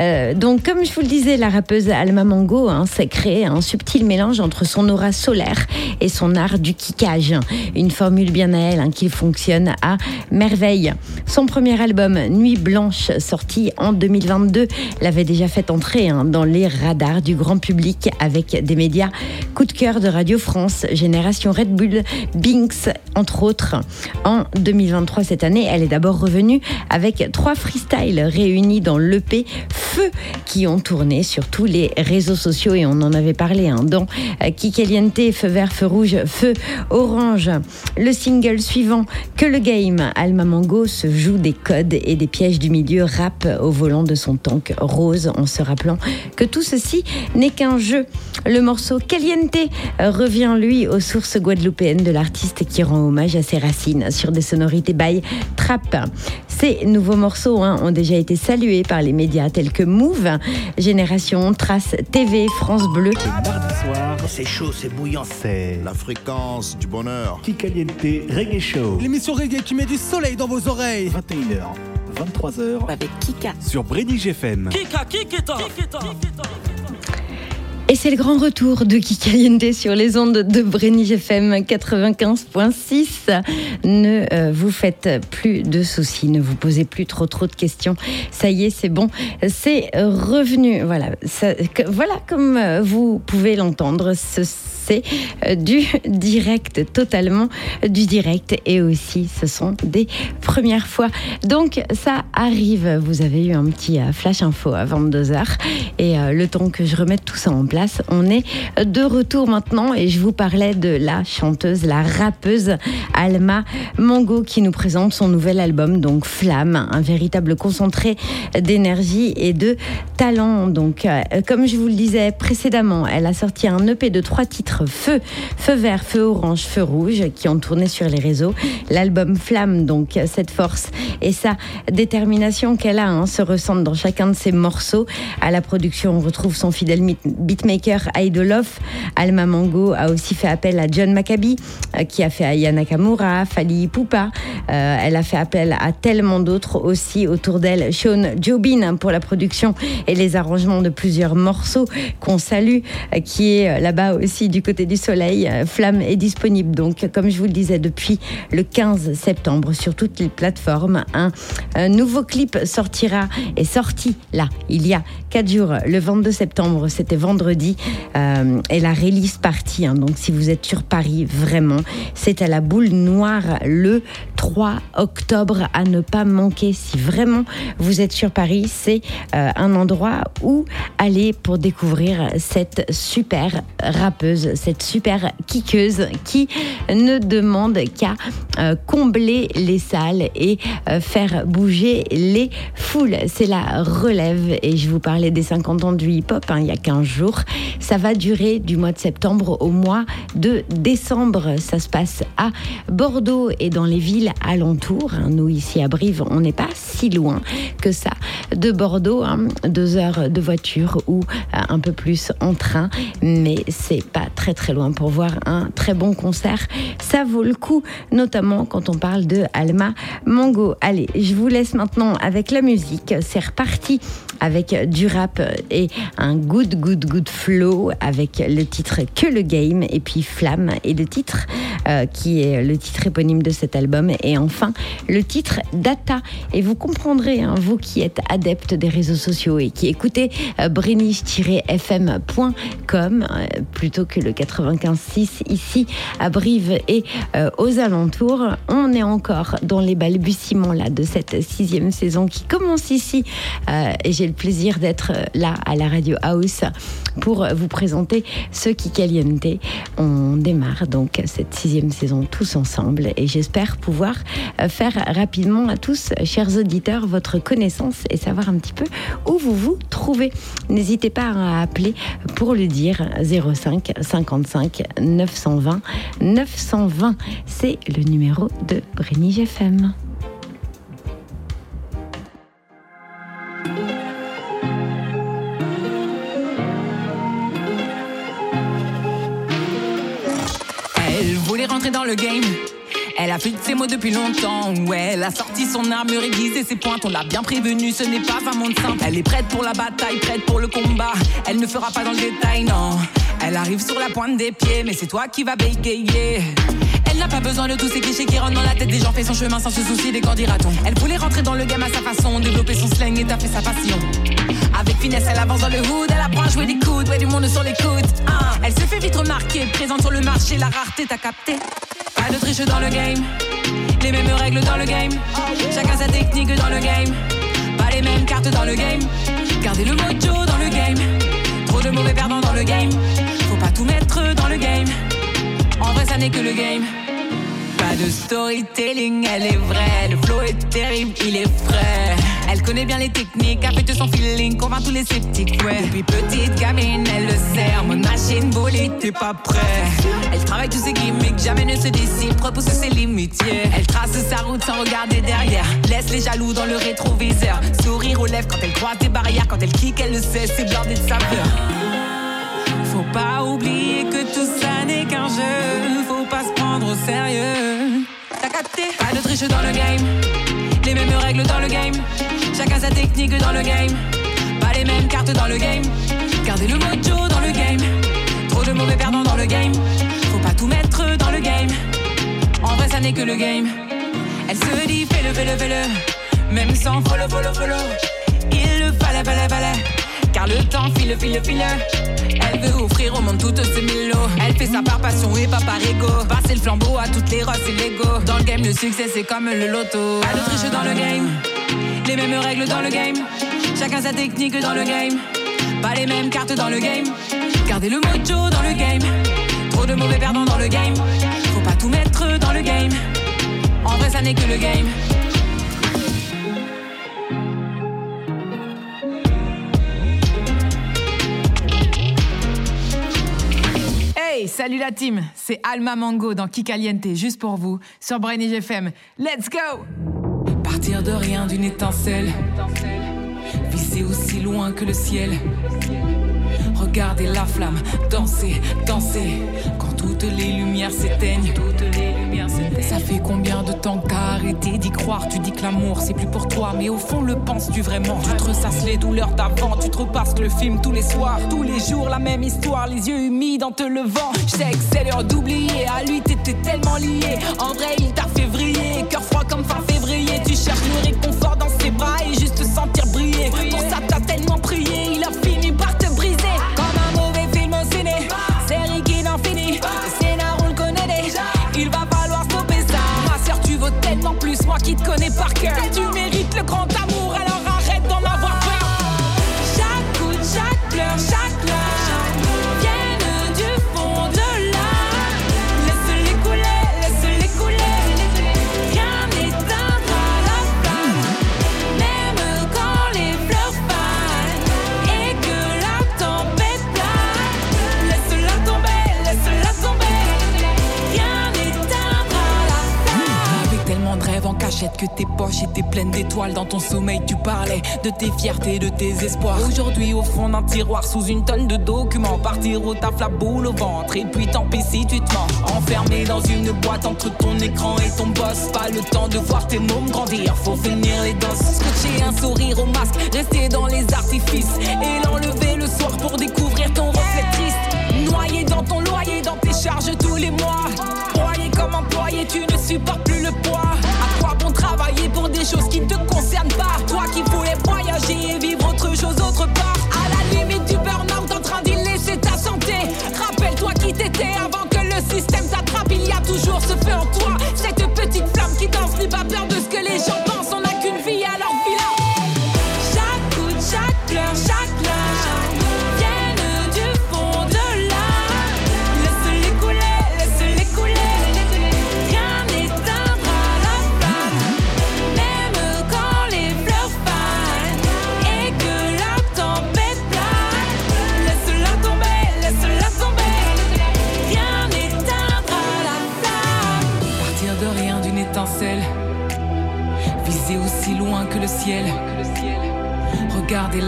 Euh, donc, comme je vous le disais, la rappeuse Alma Mango hein, s'est créé un subtil mélange entre son aura solaire et son art du kickage. Une formule bien à elle hein, qui fonctionne à merveille. Son premier album, Nuit Blanche, sorti en 2022, l'avait déjà fait entrer hein, dans les radars du grand public avec des médias coup de cœur de Radio France, Génération Red Bull, Binks, entre autres. En 2023, cette année, elle est d'abord revenue avec trois freestyles réunis dans l'EP Feu qui ont tourné sur tous les réseaux sociaux et on en avait parlé hein, dans euh, Kikaliente, Feu vert, Feu rouge, Feu orange. Le single suivant, Que le game, Alma Mango se joue des codes et des pièges du milieu rap au volant de son tank rose en se rappelant que tout ceci n'est qu'un jeu. Le morceau Caliente revient lui aux sources guadeloupéennes de l'artiste qui rend hommage à ses racines sur des sonorités by trap. Ces nouveaux morceaux hein, ont déjà été salués par les médias tels que Move, Génération, Trace TV, France Bleu. Mardi soir, C'est chaud, c'est bouillant. c'est La fréquence du bonheur. Kikaliente Reggae Show. L'émission reggae qui met du soleil dans vos oreilles. 21h, 23h Avec Kika. sur Brénig FM. Kika, Kikita. Et c'est le grand retour de Kikaliente sur les ondes de Brénig FM 95.6. Ne euh, vous faites plus de soucis, ne vous posez plus trop trop de questions. Ça y est, c'est bon, c'est revenu. Voilà, voilà comme euh, vous pouvez l'entendre. C'est euh, du direct, totalement du direct. Et aussi, ce sont des premières fois. Donc, ça arrive. Vous avez eu un petit euh, flash info à 22h. Et euh, le temps que je remette tout ça en place, on est de retour maintenant. Et je vous parlais de la chanteuse, la rappeuse Alma Mango qui nous présente son nouvel album, donc Flamme, un véritable concentré d'énergie et de talent. Donc, comme je vous le disais précédemment, elle a sorti un EP de trois titres Feu, Feu vert, Feu orange, Feu rouge qui ont tourné sur les réseaux. L'album Flamme, donc cette force et sa détermination qu'elle a hein, se ressentent dans chacun de ses morceaux. À la production, on retrouve son fidèle beatmaker Idolof. Alma Mango a aussi fait appel à John Maccabi, euh, qui a fait Aya Nakamura, Fali Poupa. Euh, elle a fait appel à tellement d'autres aussi autour d'elle. Sean Jobin hein, pour la production et les arrangements de plusieurs morceaux qu'on salue, euh, qui est là-bas aussi du côté du soleil. Euh, Flamme est disponible donc, comme je vous le disais, depuis le 15 septembre sur toutes les plateformes. Un, nouveau clip sortira, est sorti là, il y a 4 jours, le 22 septembre, c'était vendredi, euh, et la release partie. hein. donc si vous êtes sur Paris, vraiment, c'est à la boule noire le 3 octobre à ne pas manquer. Si vraiment vous êtes sur Paris, c'est euh, un endroit où aller pour découvrir cette super rappeuse, cette super kickeuse qui ne demande qu'à euh, combler les salles et euh, faire bouger les foules. C'est la relève et je vous parlais des 50 ans du hip-hop hein, il y a 15 jours. Ça va durer du mois de septembre au mois de décembre. Ça se passe à Bordeaux et dans les villes alentours. Hein. Nous ici à Brive, on n'est pas si loin que ça de Bordeaux, hein. deux heures de voiture ou euh, un peu plus en train, mais c'est pas très très loin pour voir un très bon concert. Ça vaut le coup, notamment quand on parle de Alma Mango. Allez, je vous laisse maintenant avec la musique. C'est reparti avec du rap et un good good good flow avec le titre Que le game et puis Flamme et le titre euh, qui est le titre éponyme de cet album et enfin le titre Data et vous comprendrez hein, vous qui êtes adepte des réseaux sociaux et qui écoutez euh, fmcom euh, plutôt que le 95.6 ici à Brive et euh, aux alentours. On est encore dans les balbutiements là de cette sixième saison qui commence ici et j'ai plaisir d'être là à la radio House pour vous présenter ce qui caliente. On démarre donc cette sixième saison tous ensemble et j'espère pouvoir euh, faire rapidement à tous, chers auditeurs, votre connaissance et savoir un petit peu où vous vous trouvez. N'hésitez pas à appeler pour le dire 05 55 920 920. C'est le numéro de Brénige FM. Dans le game. Elle a de ses mots depuis longtemps. Ouais, elle a sorti son armure aiguisée, ses pointes. On l'a bien prévenue, ce n'est pas un monde simple. Elle est prête pour la bataille, prête pour le combat. Elle ne fera pas dans le détail, non. Elle arrive sur la pointe des pieds, mais c'est toi qui vas bégayer. Elle n'a pas besoin de tous ces clichés qui rentrent dans la tête des gens, fait son chemin sans se soucier des qu'en dira-t-on. Elle voulait rentrer dans le game à sa façon, développer son slang et taper sa passion. Avec finesse, elle avance dans le hood, elle apprend à jouer des coudes, ouais, du monde sur l'écoute. Ah, elle se fait vite remarquer, présente sur le marché, la rareté t'as capté. Pas de triche dans le game, les mêmes règles dans le game. Chacun sa technique dans le game, pas les mêmes cartes dans le game. Gardez le mojo dans le game, trop de mauvais perdants dans le game. Faut pas tout mettre dans le game, en vrai ça n'est que le game. Pas de storytelling, elle est vraie. Le flow est terrible, il est frais. Elle connaît bien les techniques, affecte son feeling, convainc tous les sceptiques, ouais. Depuis petite gamine, elle le sert. Mon machine bolide, t'es pas prêt. Elle travaille tous ses gimmicks, jamais ne se décide, repousse ses limites. Elle trace sa route sans regarder derrière. Laisse les jaloux dans le rétroviseur. Sourire aux lèvres quand elle croise des barrières, quand elle kick, elle le sait, c'est blindé de saveur. Faut pas oublier que tout ça n'est qu'un jeu. Faut pas se prendre au sérieux. T'as capté? Pas de triche dans le game. Les mêmes règles dans le game. Chacun sa technique dans le game. Pas les mêmes cartes dans le game. Gardez le mojo dans le game. Trop de mauvais perdants dans le game. Faut pas tout mettre dans le game. En vrai, ça n'est que le game. Elle se dit fais-le, fais-le, fais-le. Même sans follow, follow, follow. Il le fallait, fallait, fallait. Le temps file, file, file. Elle veut offrir au monde toutes ses mille. Elle fait ça par passion et pas par ego. Passer le flambeau à toutes les rosses et l'ego. Dans le game, le succès c'est comme le loto. Pas de triche dans le game. Les mêmes règles dans le game. Chacun sa technique dans le game. Pas les mêmes cartes dans le game. Gardez le mojo dans le game. Trop de mauvais perdants dans le game. Faut pas tout mettre dans le game. En vrai, ça n'est que le game. Hey, salut la team, c'est Alma Mango dans Kikaliente, juste pour vous, sur Brainy FM. Let's go Partir de rien, d'une étincelle, viser aussi loin que le ciel. Regardez la flamme, danser, danser, quand toutes les lumières s'éteignent. Toutes les lumières s'éteignent. Ça fait combien de temps que t'as arrêté d'y croire? Tu dis que l'amour c'est plus pour toi, mais au fond le penses-tu vraiment? Tu te ressasses les douleurs d'avant, tu te repasses le film tous les soirs, tous les jours la même histoire, les yeux humides en te levant. Je sais que c'est l'heure d'oublier, à lui t'étais tellement lié. En vrai il t'a fait vriller, cœur froid comme fin février. Tu cherches le réconfort dans ses bras et juste te sentir briller. Pour ça qui te connaît par cœur. Tu mérites le grand. Que tes poches étaient pleines d'étoiles. Dans ton sommeil, tu parlais de tes fiertés, de tes espoirs. Aujourd'hui, au fond d'un tiroir, sous une tonne de documents, partir au taf la boule au ventre. Et puis tant pis si tu te mens. Enfermé dans une boîte entre ton écran et ton boss. Pas le temps de voir tes mômes grandir, faut finir les doses. Scotcher un sourire au masque, rester dans les artifices. Et l'enlever le soir pour découvrir ton reflet triste. Noyé dans ton loyer, dans tes charges tous les mois. Comme employé, tu ne supportes plus le poids. À quoi bon travailler pour des choses qui ne te concernent pas? Toi qui voulais voyager et vivre autre chose autre part. À la limite du burn-out, en train d'y ta santé. Rappelle-toi qui t'étais avant que le système t'attrape. Il y a toujours ce feu en toi,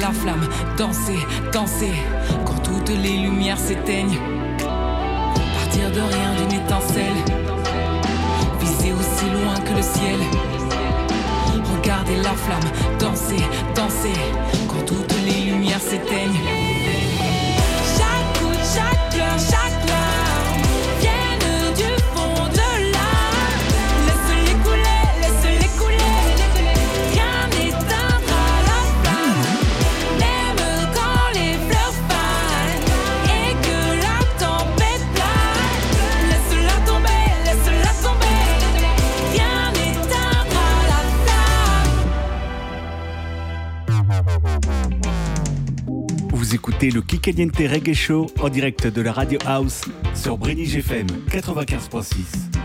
la flamme danser, danser quand toutes les lumières s'éteignent. Partir de rien d'une étincelle. Viser aussi loin que le ciel. Regardez la flamme danser, danser quand toutes les lumières s'éteignent. Vous écoutez le Kikaliente Reggae Show en direct de la Radio House sur Brenny FM 95.6.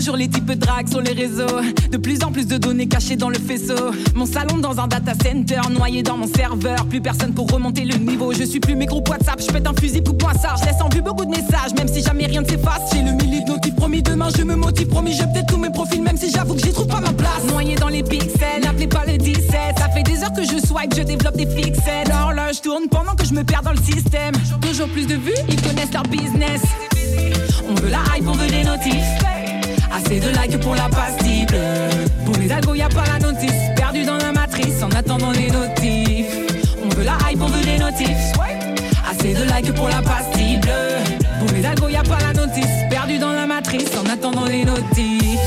De nos jours, les types draguent sur les réseaux. De plus en plus de données cachées dans le faisceau. Mon salon dans un data center, noyé dans mon serveur. Plus personne pour remonter le niveau. Je suis plus mes groupes WhatsApp, je pète un fusil coup point ça. Je laisse en vue beaucoup de messages, même si jamais rien ne s'efface. J'ai le milli de notif promis demain, je me motive, promis, je peut-être tous mes profils, même si j'avoue que j'y trouve pas ma place. Noyé dans les pixels, n'appelez pas le 17. Ça fait des heures que je swipe, je développe des fixettes. L'horloge tourne pendant que je me perds dans le système. Toujours plus de vues, ils connaissent leur business. On veut la hype, on veut des notifs. Assez de likes pour la pastille. Pour les algos, y a pas la notice. Perdu dans la matrice en attendant les notifs. On veut la hype, on veut les notifs. Assez de likes pour la pastille. Pour les algos, y a pas la notice. Perdu dans la matrice en attendant les notifs.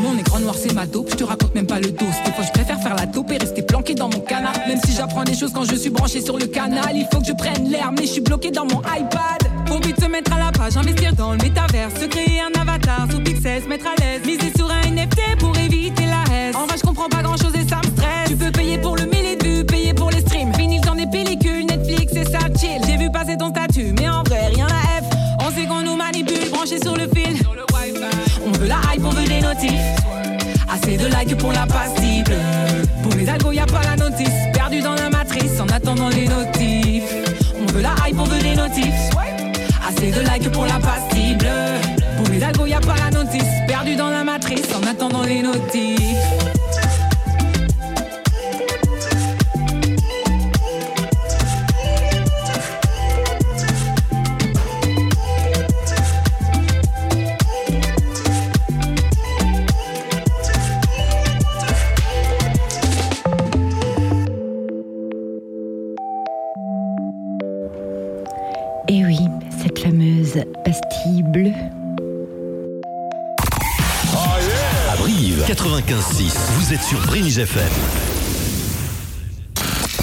Mon écran noir c'est ma dope, je te raconte pas le dos. Des fois je préfère faire la dope et rester planqué dans mon canard. Même si j'apprends des choses quand je suis branché sur le canal, il faut que je prenne l'air, mais je suis bloqué dans mon iPad. Au but de se mettre à la page, investir dans le métavers, se créer un avatar sous Pixel, se mettre à l'aise, miser sur un NFT pour éviter la haine. En vrai je comprends pas grand chose et ça me stresse. Tu peux payer pour le millier de vues, payer pour les streams, vinyle dans des pellicules, Netflix et ça chill. J'ai vu passer ton statut, mais en vrai rien à F. On sait qu'on nous manipule, branché sur le fil. On veut la hype, on veut des notifs. Assez de likes pour la pastille bleue. Pour les algos, y a pas la notice. Perdu dans la matrice en attendant les notifs. On veut la hype, on veut des notifs. Assez de likes pour la pastille bleue. Pour les algos, y a pas la notice. Perdu dans la matrice en attendant les notifs. 95.6. Vous êtes sur Brinige FM.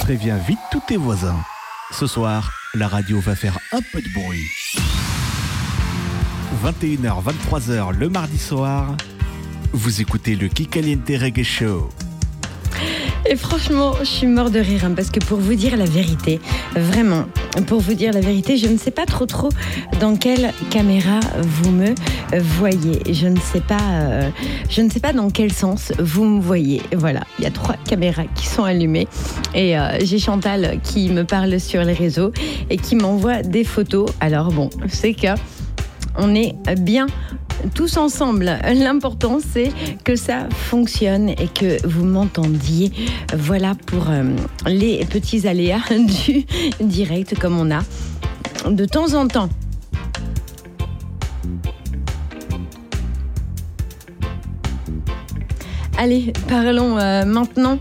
Préviens vite tous tes voisins. Ce soir, la radio va faire un peu de bruit. 21h, 23h le mardi soir, vous écoutez le Kikaliente Reggae Show. Et franchement, je suis mort de rire hein, parce que pour vous dire la vérité, vraiment, pour vous dire la vérité, je ne sais pas trop trop dans quelle caméra vous me voyez. Je ne sais pas, euh, je ne sais pas dans quel sens vous me voyez. Voilà, il y a trois caméras qui sont allumées et euh, j'ai Chantal qui me parle sur les réseaux et qui m'envoie des photos. Alors bon, c'est que on est bien tous ensemble. L'important, c'est que ça fonctionne et que vous m'entendiez. Voilà pour euh, les petits aléas du direct comme on a de temps en temps. Allez, parlons euh, maintenant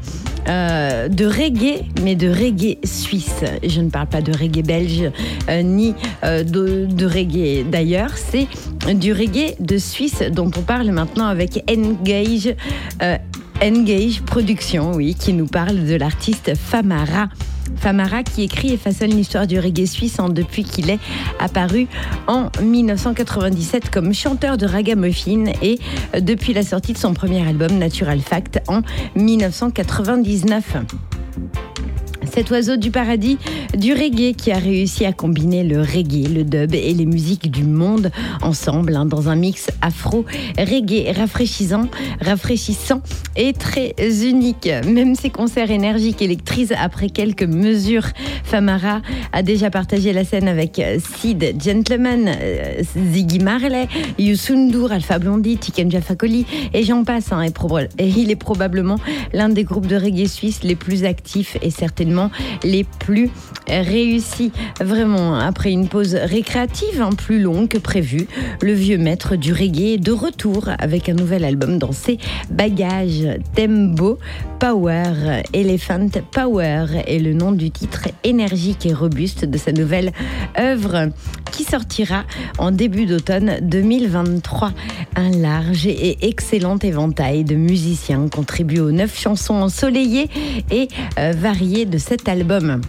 euh, de reggae, mais de reggae suisse. Je ne parle pas de reggae belge euh, ni euh, de, reggae d'ailleurs. C'est du reggae de Suisse dont on parle maintenant avec Engage. Engage Production, oui, qui nous parle de l'artiste Famara. Famara qui écrit et façonne l'histoire du reggae suisse depuis qu'il est apparu en 1997 comme chanteur de ragamuffin et depuis la sortie de son premier album Natural Fact en 1999 cet oiseau du paradis du reggae qui a réussi à combiner le reggae, le dub et les musiques du monde ensemble hein, dans un mix afro-reggae rafraîchissant, rafraîchissant et très unique. Même ses concerts énergiques électrisent après quelques mesures. Famara a déjà partagé la scène avec Sid Gentleman, euh, Ziggy Marley, Youssou Alpha Blondie, Tiken Jaffa et j'en passe. Hein, et il est probablement l'un des groupes de reggae suisses les plus actifs et certainement les plus réussis. Vraiment, après une pause récréative un plus longue que prévu, le vieux maître du reggae est de retour avec un nouvel album dans ses bagages. Tembo Power, Elephant Power est le nom du titre énergique et robuste de sa nouvelle œuvre qui sortira en début d'automne 2023. Un large et excellent éventail de musiciens contribue aux neuf chansons ensoleillées et euh, variées de cet album.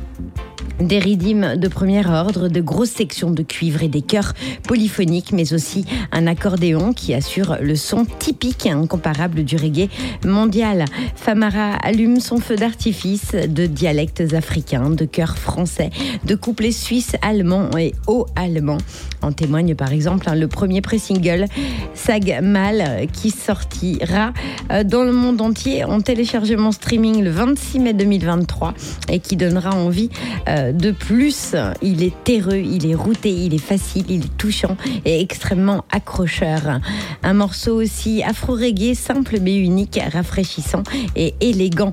Des rythmes de premier ordre, de grosses sections de cuivre et des chœurs polyphoniques, mais aussi un accordéon qui assure le son typique et incomparable du reggae mondial. Famara allume son feu d'artifice de dialectes africains, de chœurs français, de couplets suisses, allemands et haut-allemands. En témoigne par exemple hein, le premier pré-single Sag Mal qui sortira euh, dans le monde entier en téléchargement streaming le 26 mai 2023 et qui donnera envie euh, de plus. Il est terreux, il est routé, il est facile, il est touchant et extrêmement accrocheur. Un morceau aussi afro-reggae, simple mais unique, rafraîchissant et élégant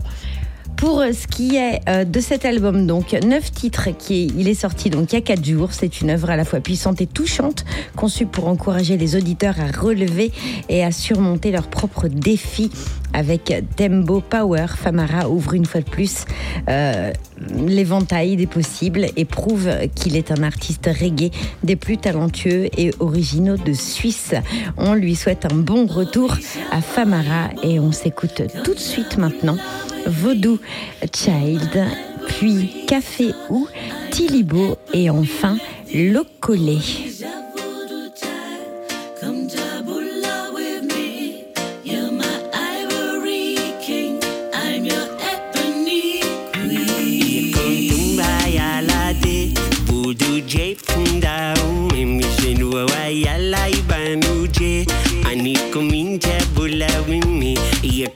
pour ce qui est euh, de cet album, donc neuf titres, qui il est sorti donc il y a quatre jours. C'est une œuvre à la fois puissante et touchante, conçue pour encourager les auditeurs à relever et à surmonter leurs propres défis. Avec Tembo Power, Famara ouvre une fois de plus euh, l'éventail des possibles et prouve qu'il est un artiste reggae des plus talentueux et originaux de Suisse. On lui souhaite un bon retour à Famara et on s'écoute tout de suite maintenant. Vaudou Child, puis Café ou Tilibo et enfin Locolé.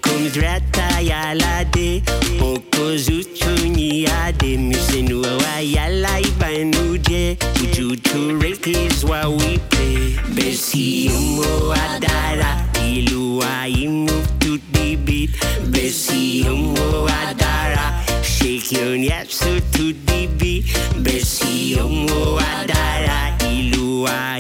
komt rata ya la de Poko zutu ni ade Misenu wa ya la ibanu je Ujutu reke zwa wipe Besi umo adara Ilu wa imu tut the Besi umo adara Shake your nyapsu tut the Besi umo adara Ilu wa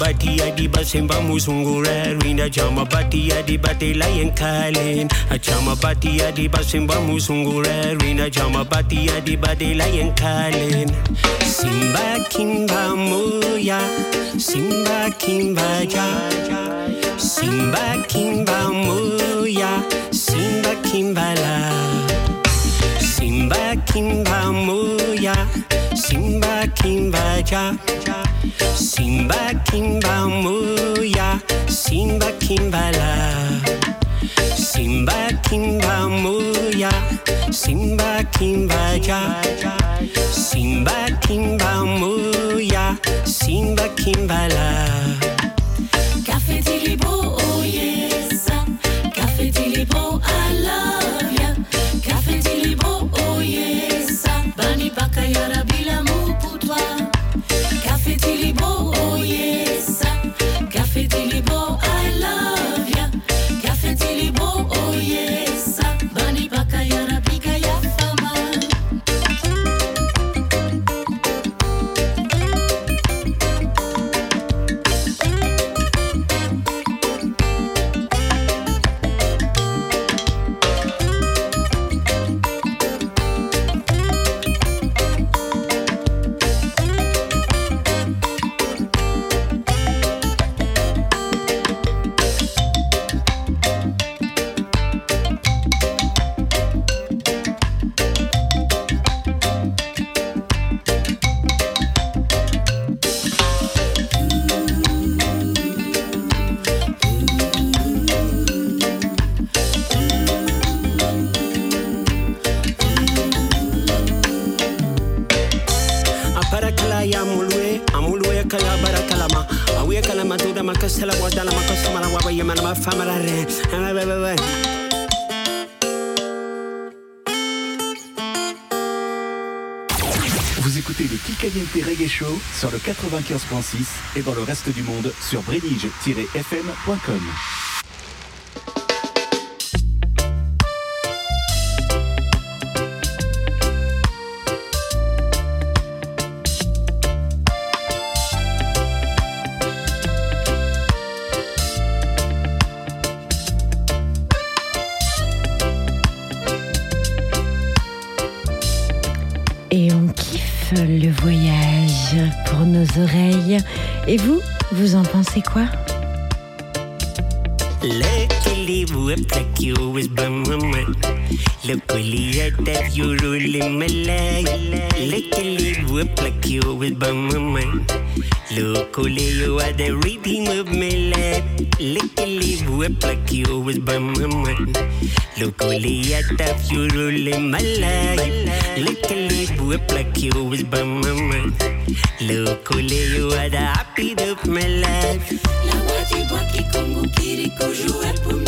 bati adi Basemba Muzungura Rwinda cha mabati hadi Batelayen Kalin acha mabati hadi Basemba Muzungura Rwinda cha mabati hadi Batelayen Kalin Simba Kimba muya Simba Kimba Ja. Simba Kimba muya Simba Kimbala Simba kimba moya Simba kimba ja. Simba kimba moya Simba kimbala Simba kimba moya Simba kimba ja. Simba kimba moya Simba kimbala Café sur le 95.6 et dans le reste du monde sur brenige-fm.com. always bum bum Look only at that you ruling my life. Like a lead like you always bum bum Look only you are the redeem of my life. Like a lead like you always bum bum Look only at that you ruling my life. Like a lead like you always bum bum Look only you are the happy of my life. La wadi waki kongu kiri kuju epume.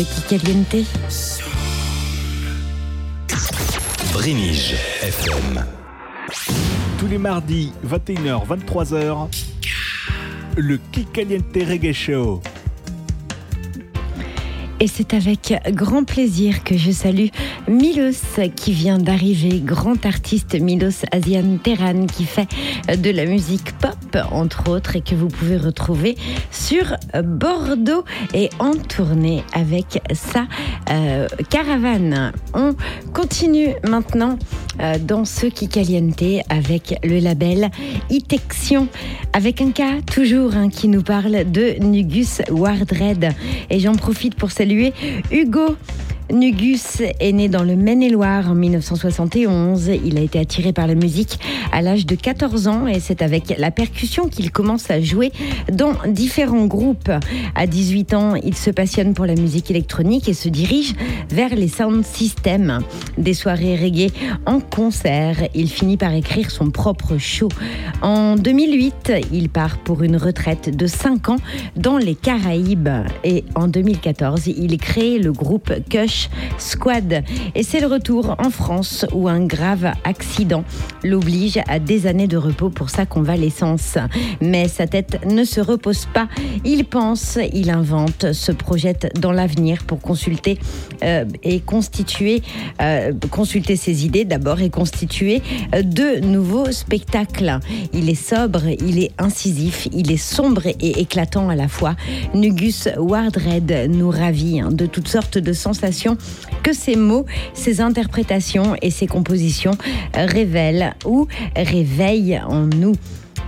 De Kikaliente. Brinige FM. Tous les mardis, 21h, 23h, le Kikaliente Reggae Show. Et c'est avec grand plaisir que je salue Milos qui vient d'arriver, grand artiste Milos Asian Terran qui fait de la musique pop entre autres et que vous pouvez retrouver Bordeaux et en tournée avec sa euh, caravane. On continue maintenant euh, dans ce qui caliente avec le label Itexion avec un cas toujours hein, qui nous parle de Nugus Wardred et j'en profite pour saluer Hugo Nugus est né dans le Maine-et-Loire en 1971. Il a été attiré par la musique à l'âge de 14 ans et c'est avec la percussion qu'il commence à jouer dans différents groupes. À 18 ans, il se passionne pour la musique électronique et se dirige vers les sound systems. Des soirées reggae en concert, il finit par écrire son propre show. En 2008, il part pour une retraite de 5 ans dans les Caraïbes et en 2014, il crée le groupe Squad. Et c'est le retour en France où un grave accident l'oblige à des années de repos pour sa convalescence. Mais sa tête ne se repose pas. Il pense, il invente, se projette dans l'avenir pour consulter euh, et constituer, euh, consulter ses idées d'abord et constituer euh, de nouveaux spectacles. Il est sobre, il est incisif, il est sombre et éclatant à la fois. Nugus Wardred nous ravit hein, de toutes sortes de sensations que ces mots, ces interprétations et ces compositions révèlent ou réveillent en nous.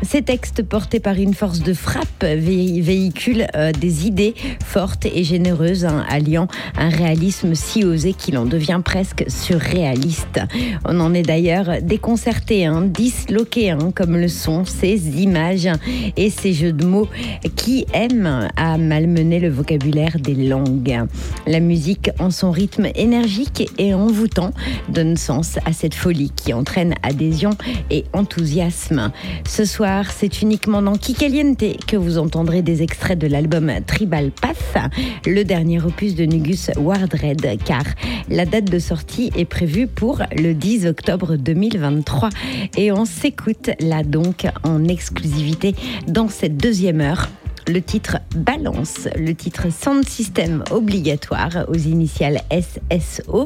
Ces textes portés par une force de frappe vé véhiculent euh, des idées fortes et généreuses, hein, alliant un réalisme si osé qu'il en devient presque surréaliste. On en est d'ailleurs déconcerté, hein, disloqué, hein, comme le sont ces images et ces jeux de mots qui aiment à malmener le vocabulaire des langues. La musique, en son rythme énergique et envoûtant, donne sens à cette folie qui entraîne adhésion et enthousiasme. Ce soir, c'est uniquement dans Kikaliente que vous entendrez des extraits de l'album Tribal Path, le dernier opus de Nugus Wardred, car la date de sortie est prévue pour le 10 octobre 2023. Et on s'écoute là donc en exclusivité dans cette deuxième heure le titre Balance, le titre Sound System obligatoire aux initiales SSO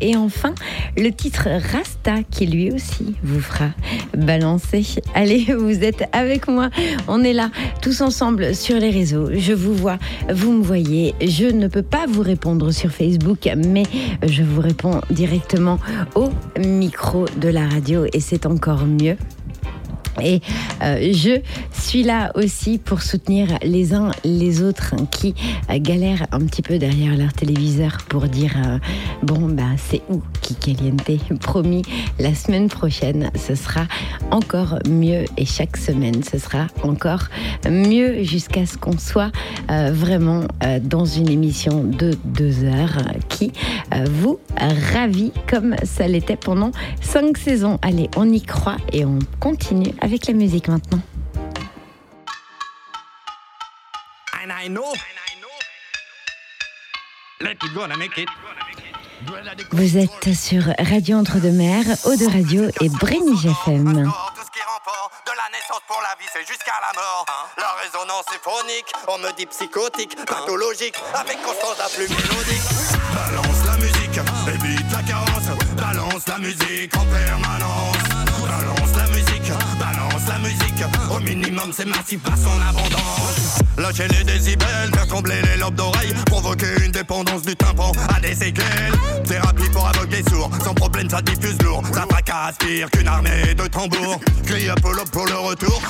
et enfin le titre Rasta qui lui aussi vous fera balancer. Allez, vous êtes avec moi, on est là tous ensemble sur les réseaux, je vous vois, vous me voyez, je ne peux pas vous répondre sur Facebook mais je vous réponds directement au micro de la radio. Et c'est encore mieux. Et euh, je suis là aussi pour soutenir les uns les autres qui euh, galèrent un petit peu derrière leur téléviseur pour dire euh, bon bah c'est où Kikaliente promis la semaine prochaine ce sera encore mieux. Et chaque semaine ce sera encore mieux jusqu'à ce qu'on soit vraiment dans une émission de deux heures qui vous ravit comme ça l'était pendant cinq saisons. Allez on y croit et on continue avec la musique maintenant. And I know. Vous êtes sur Radio Entre-deux-Mers, Eau de Radio et Brénig FM. De la naissance pour la vie, c'est jusqu'à la mort. La résonance est phonique, on me dit psychotique, pathologique, avec constance à plus mélodique. Balance la musique, évite la carence. Balance la musique en permanence. C'est massif par son abondance. Lâcher les décibels, faire trembler les lobes d'oreilles, provoquer une dépendance du tympan à des séquelles. Thérapie pour aveugler sourds, sans problème ça diffuse lourd. Ça fracasse pire qu'une armée de tambours. Crie Apollo pour le retour.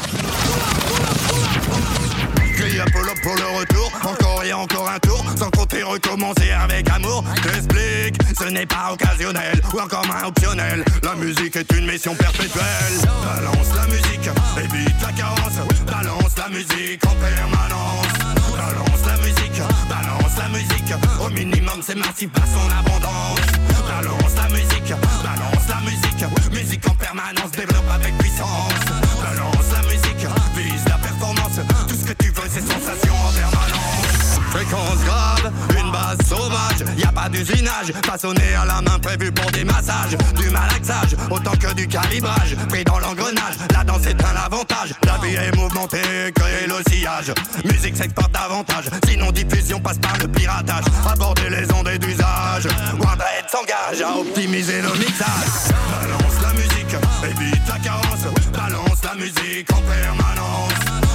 Crie Apollo pour le retour, encore et encore un tour, sans compter recommencer avec amour. T'explique, ce n'est pas occasionnel ou encore moins optionnel. La musique est une mission perpétuelle. Balance la musique, évite la carence. Balance la musique en permanence. Balance la musique, balance la musique. Au minimum, c'est massif par son abondance. Balance la musique, balance la musique. Musique en permanence, développe avec puissance. Ce que tu veux, c'est sensation en permanence. Fréquence grave, une base sauvage, y a pas d'usinage, façonné à la main prévu pour des massages, du malaxage, autant que du calibrage, pris dans l'engrenage, la danse est un avantage, la vie est mouvementée, créer le sillage, musique s'exporte davantage, sinon diffusion passe par le piratage, aborder les ondes d'usage, Windred s'engage à optimiser le mixage, balance la musique, évite la carence, balance la musique en permanence,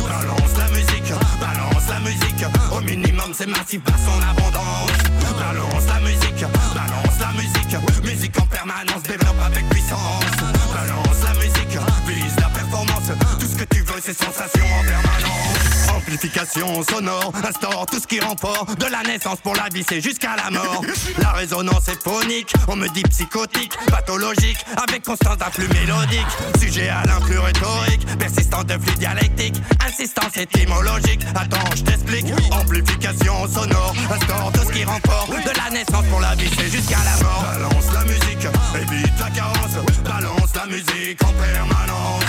balance la musique, balance la musique, au minimum c'est massif par son abondance, balance la musique, balance la musique, musique en permanence, développe avec puissance, balance la musique, vise la performance, tout ce que tu veux c'est sensation en permanence, amplification sonore, instaure tout ce qui rend fort, de la naissance pour la vie c'est jusqu'à la mort, la résonance est phonique, on me dit psychotique, pathologique, avec constance d'un flux mélodique, sujet à l'influx rhétorique, persistant de flux dialectique, insistance étymologique, attends je t'explique, amplification sonore, instaure tout ce qui rend fort, de la naissance pour la vie c'est jusqu'à la mort, balance la musique, évite la carence, balance la musique en permanence,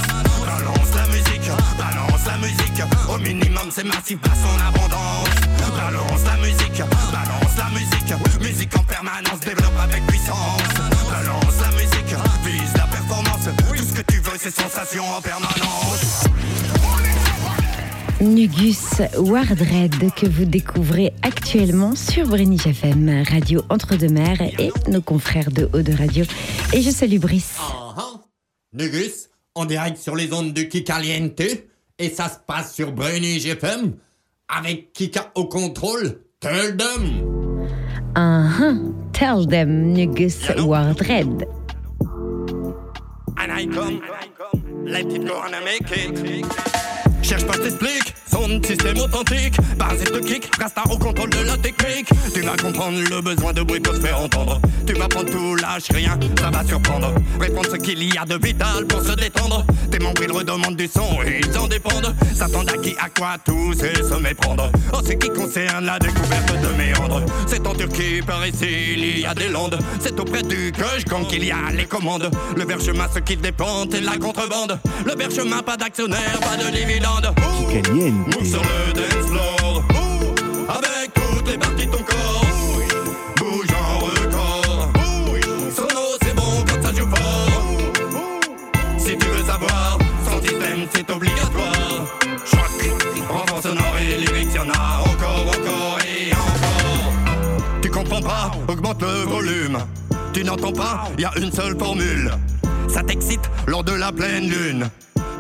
balance la musique, balance la musique, au minimum c'est massif par son abondance, balance la musique, balance la musique, musique en permanence, développe avec puissance, balance la musique, vise la performance, tout ce que tu veux c'est sensation en permanence. Nugus Wardred que vous découvrez actuellement sur Brénig FM, Radio Entre-deux-Mers et nos confrères de Haut de Radio. Et je salue Brice. Nugus, en direct sur les ondes de Kikaliente, et ça se passe sur Brainy GFM, avec Kika au contrôle, tell them Uh-huh. Tell them, Nugus Wardred. And I come, let it go and I make it. Cherche pas, t'explique, son système authentique. Parasite de kick, Rasta au contrôle de la technique. Tu vas comprendre le besoin de bruit pour se faire entendre. Tu vas prendre tout, lâche rien, ça va surprendre. Répondre ce qu'il y a de vital pour se détendre. Tes membres ils redemandent du son et ils en dépendent. S'attendent à qui, à quoi, tout c'est se méprendre. En ce qui concerne la découverte de méandres, c'est en Turquie, par ici, il y a des landes. C'est auprès du Kojkan qu'il y a les commandes. Le berchemin, ce qui dépend, et la contrebande. Le berchemin, pas d'actionnaire, pas de dividende. Move sur le dance floor. Avec toutes les parties de ton corps. Bouge en record. Sono, c'est bon quand ça joue fort. Si tu veux savoir, son système c'est obligatoire. Choc, renfort sonore et lyrics, y'en a encore, encore et encore. Tu comprends pas, augmente le volume. Tu n'entends pas, y a une seule formule. Ça t'excite lors de la pleine lune.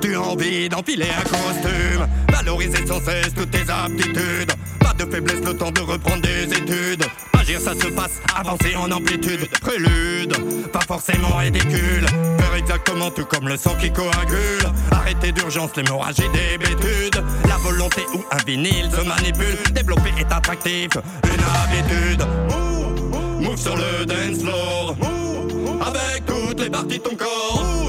Tu as envie d'enfiler un costume, valoriser sans cesse toutes tes aptitudes. Pas de faiblesse, le temps de reprendre des études. Agir, ça se passe, avancer en amplitude. Prélude, pas forcément ridicule. Faire exactement tout comme le sang qui coagule. Arrêter d'urgence l'hémorragie des bêtudes. La volonté ou un vinyle se manipule. Développer est attractif, une habitude. Move sur le dance floor. Avec toutes les parties de ton corps.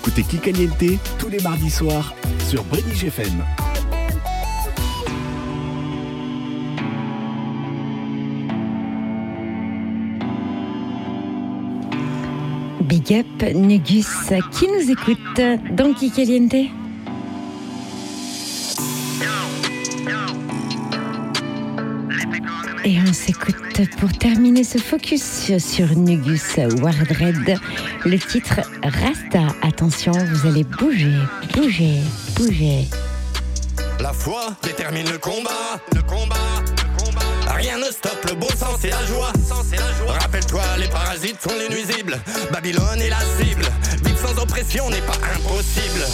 Écoutez Kikaliente tous les mardis soirs sur Brédige FM. Big up Nugus qui nous écoute dans Kikaliente. S'écoute pour terminer ce focus sur Nugus Wardred, le titre Rasta. Attention, vous allez bouger, bouger, bouger. La foi détermine le combat, le combat, le combat. Rien ne stoppe le bon sens et la joie. Rappelle-toi, les parasites sont les nuisibles. Babylone est la cible. Sans oppression n'est pas impossible.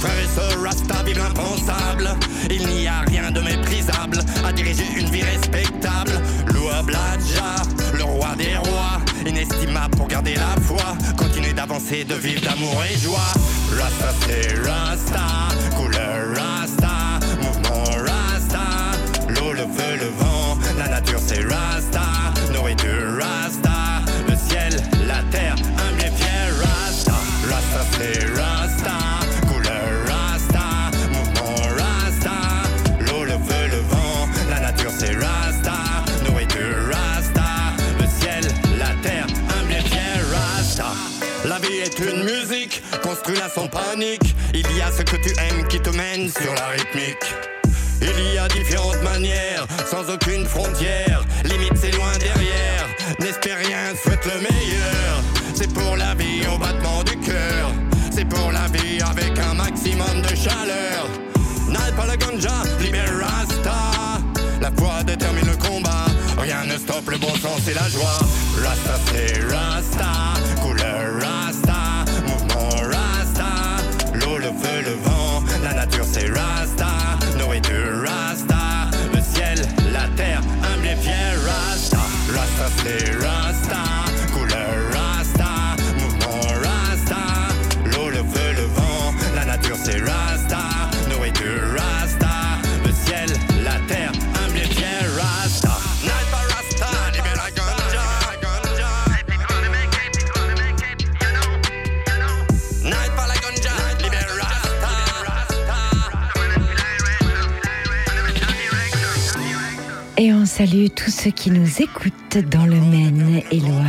Frère et sœurs, Rasta vive l'impensable. Il n'y a rien de méprisable à diriger une vie respectable. Louable Adja, le roi des rois. Inestimable pour garder la foi. Continuer d'avancer, de vivre d'amour et joie. Rasta, c'est Rasta. Couleur Rasta. Mouvement Rasta. L'eau, le feu, le vent. La nature, c'est Rasta. Nourriture Rasta. C'est Rasta. Couleur Rasta. Mouvement Rasta. L'eau, le feu, le vent. La nature, c'est Rasta. Nourriture Rasta. Le ciel, la terre, un fier Rasta. La vie est une musique, construis-la sans panique. Il y a ce que tu aimes qui te mène sur la rythmique. Il y a différentes manières, sans aucune frontière. Limite, c'est loin derrière. N'espère rien, souhaite le meilleur. C'est pour la vie au battement du. C'est pour la vie avec un maximum de chaleur. N'aille pas la ganja, libère Rasta. La foi détermine le combat. Rien ne stoppe le bon sens et la joie. Rasta, c'est Rasta. Couleur Rasta. Mouvement Rasta. L'eau, le feu, le vent. La nature, c'est Rasta. Nourriture Rasta. Le ciel, la terre, un bien fier Rasta. Rasta, c'est Rasta. Salue tous ceux qui nous écoutent dans le Maine et Loire.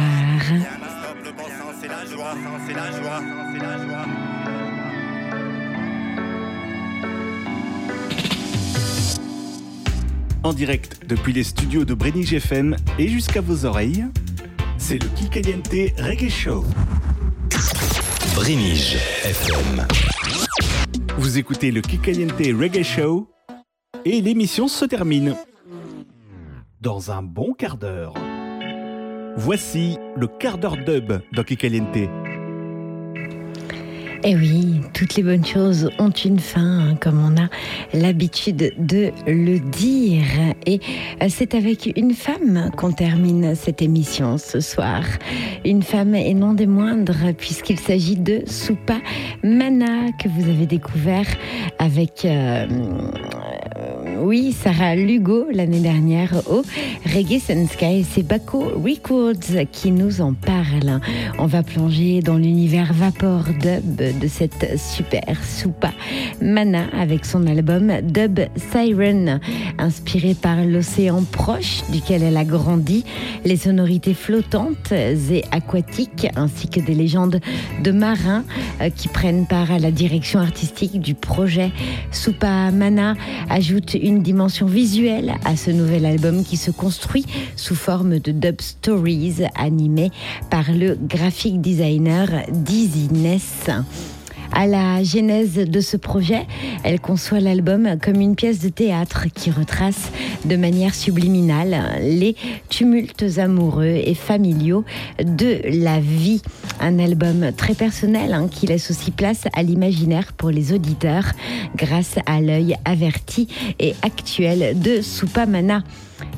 En direct depuis les studios de Brénig FM et jusqu'à vos oreilles, c'est le Kikaliente Reggae Show. Brénige FM. Vous écoutez le Kikaliente Reggae Show et l'émission se termine dans un bon quart d'heure. Voici le quart d'heure dub dans. Eh oui, toutes les bonnes choses ont une fin, hein, comme on a l'habitude de le dire. Et euh, c'est avec une femme qu'on termine cette émission ce soir. Une femme et non des moindres, puisqu'il s'agit de Soupa Mana, que vous avez découvert avec, euh, euh, oui, Sarah Lugo l'année dernière au Reggae Sky. C'est Baco Records qui nous en parle. On va plonger dans l'univers vapor dub de cette super soupa Mana avec son album Dub Siren, inspiré par l'océan proche duquel elle a grandi, les sonorités flottantes et aquatiques, ainsi que des légendes de marins euh, qui prennent part à la direction artistique du projet. Soupa Mana ajoute une dimension visuelle à ce nouvel album qui se construit sous forme de dub stories animé par le graphic designer Dizzy Ness. À la genèse de ce projet, elle conçoit l'album comme une pièce de théâtre qui retrace de manière subliminale les tumultes amoureux et familiaux de la vie. Un album très personnel hein, qui laisse aussi place à l'imaginaire pour les auditeurs grâce à l'œil averti et actuel de Supamana.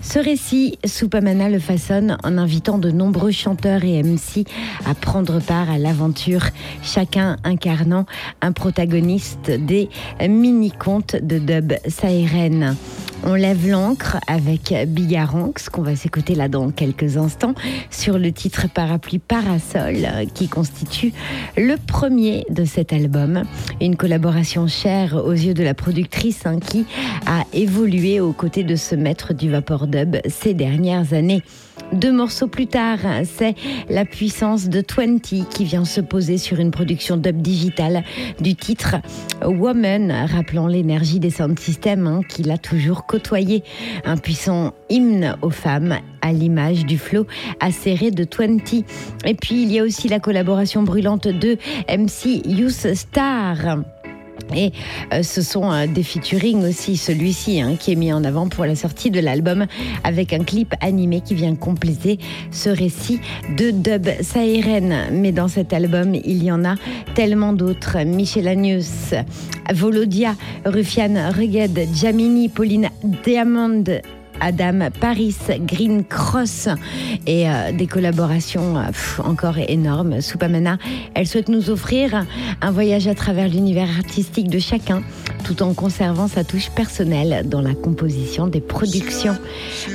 Ce récit, Supamana le façonne en invitant de nombreux chanteurs et MC à prendre part à l'aventure, chacun incarnant un protagoniste des mini-contes de dub Saïren. On lève l'encre avec Bigaranx, qu'on va s'écouter là dans quelques instants, sur le titre Parapluie Parasol, qui constitue le premier de cet album. Une collaboration chère aux yeux de la productrice hein, qui a évolué aux côtés de ce maître du vapor dub ces dernières années. Deux morceaux plus tard, c'est la puissance de 20 qui vient se poser sur une production dub digitale du titre Woman, rappelant l'énergie des sound systems hein, qu'il a toujours côtoyé. Un puissant hymne aux femmes à l'image du flow acéré de 20. Et puis il y a aussi la collaboration brûlante de MC Youth Star. Et euh, ce sont euh, des featuring aussi, celui-ci hein, qui est mis en avant pour la sortie de l'album avec un clip animé qui vient compléter ce récit de dub saïren. Mais dans cet album, il y en a tellement d'autres. Michel Agnus, Volodia, Rufiane Reged, Jamini, Pauline Diamond, Adam Paris, Green Cross et euh, des collaborations euh, encore énormes. Soupamana, elle souhaite nous offrir un voyage à travers l'univers artistique de chacun tout en conservant sa touche personnelle dans la composition des productions.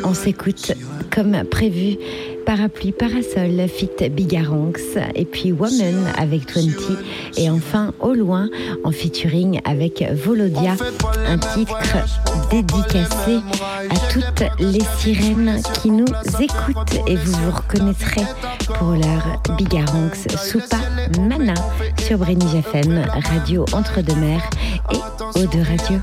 On s'écoute comme prévu. Parapluie Parasol, Fit Bigaranx, et puis Woman avec 20, et enfin Au Loin en featuring avec Volodia, un titre dédicacé à toutes les sirènes qui nous écoutent, et vous vous reconnaîtrez pour leur Bigaranx Soupa Mana sur Brénig FM, radio entre deux mers et Eau de Radio.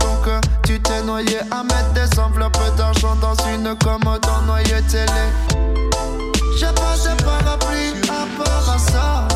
Donc euh, tu t'es noyé à mettre des enveloppes d'argent dans une commode en noyer télé. J'ai pas de parapluie à part à ça.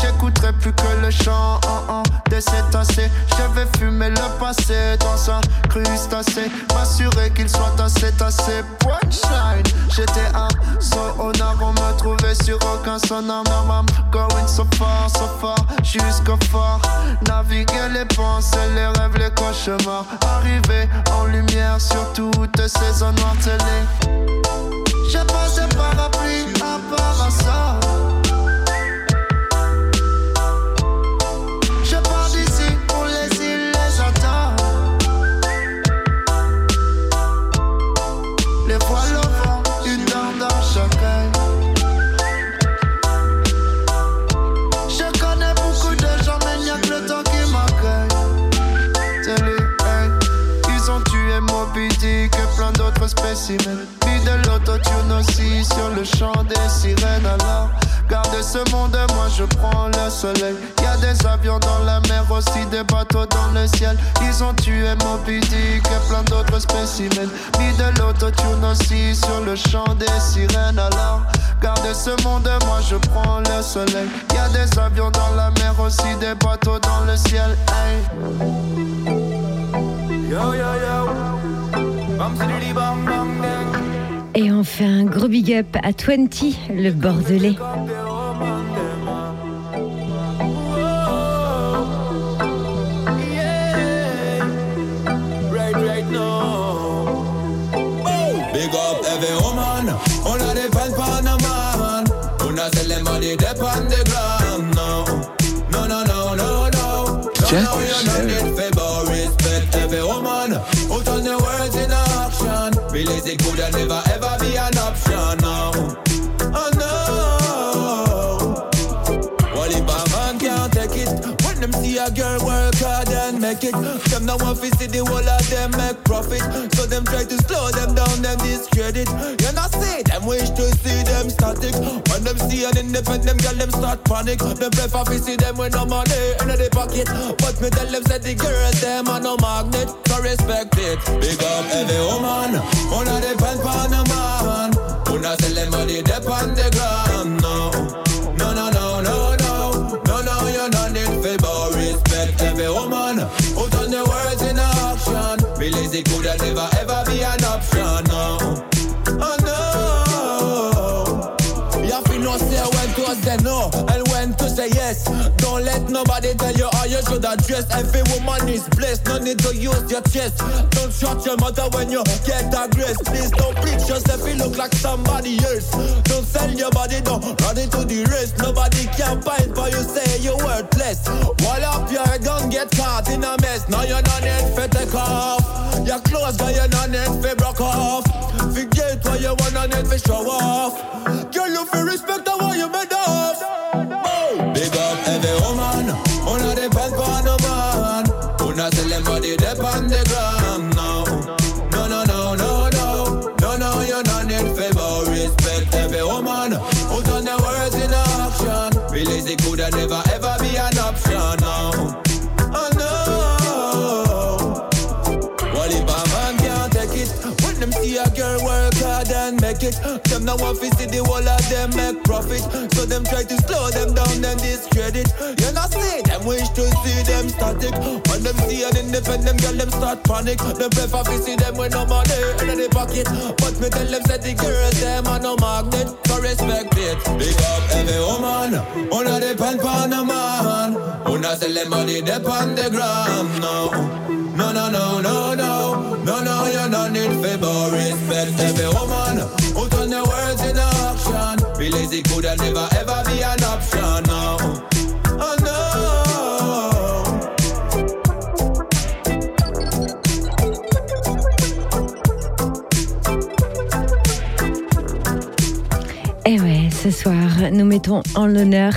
J'écouterai plus que le chant oh, oh, des cétacés. Je vais fumer le passé dans un crustacé. M'assurer qu'il soit assez tassé. Punchline, j'étais un sonar, on me trouvait sur aucun sonar. I'm going so far, so far, jusqu'au fort. Naviguer les pensées, les rêves, les cauchemars. Arriver en lumière sur toutes ces zones noires. J'ai pas de parapluie à part spécimens. Mis de l'autotune aussi sur le chant des sirènes. Alors, gardez ce monde, moi je prends le soleil. Y a des avions dans la mer, aussi des bateaux dans le ciel. Ils ont tué Moby Dick et plein d'autres spécimens. Mis de l'autotune aussi sur le chant des sirènes. Alors, gardez ce monde, moi je prends le soleil. Y a des avions dans la mer, aussi des bateaux dans le ciel. Yo, yo, yo. Bam. Et un gros big up à 20, le Bordelais. Make it, them no want to see the whole of them make profit. So them try to slow them down, them discredit. You not see them wish to see them static. When them see an independent girl, them start panic. Them prefer to see them with no money in the pocket. But me tell them say the girls them are no magnet, so respect it. Big up every woman, wanna depend on a man. Wanna sell them money, dep on the ground. No, Be lazy, could I never nobody tell you how you should address. Every woman is blessed, no need to use your chest. Don't shut your mother when you get aggressed. Please don't bleach yourself, you look like somebody else. Don't sell your body, don't run into the rest. Nobody can fight for you, say you're worthless. Wall up your don't get caught in a mess. Now you're not need for take off. Your clothes, girl, you're not need for broke off. Forget what you wanna need for show off. Now want to see the whole of them make profit. So them try to slow them down, then discredit. You not see them wish to see them static. When them see an independent girl, them start panic. Them prefer to see them with no money in the pocket. But me tell them say the girls them are no magnet, so respect it. Big up every woman, una depend on a man. Una sell them money depend the gram now. No, no, no, no, no, no, no, you're not need favor. Respect every woman who turn their words in action. Be lazy coulda never ever be an option. No, ce soir, nous mettons en l'honneur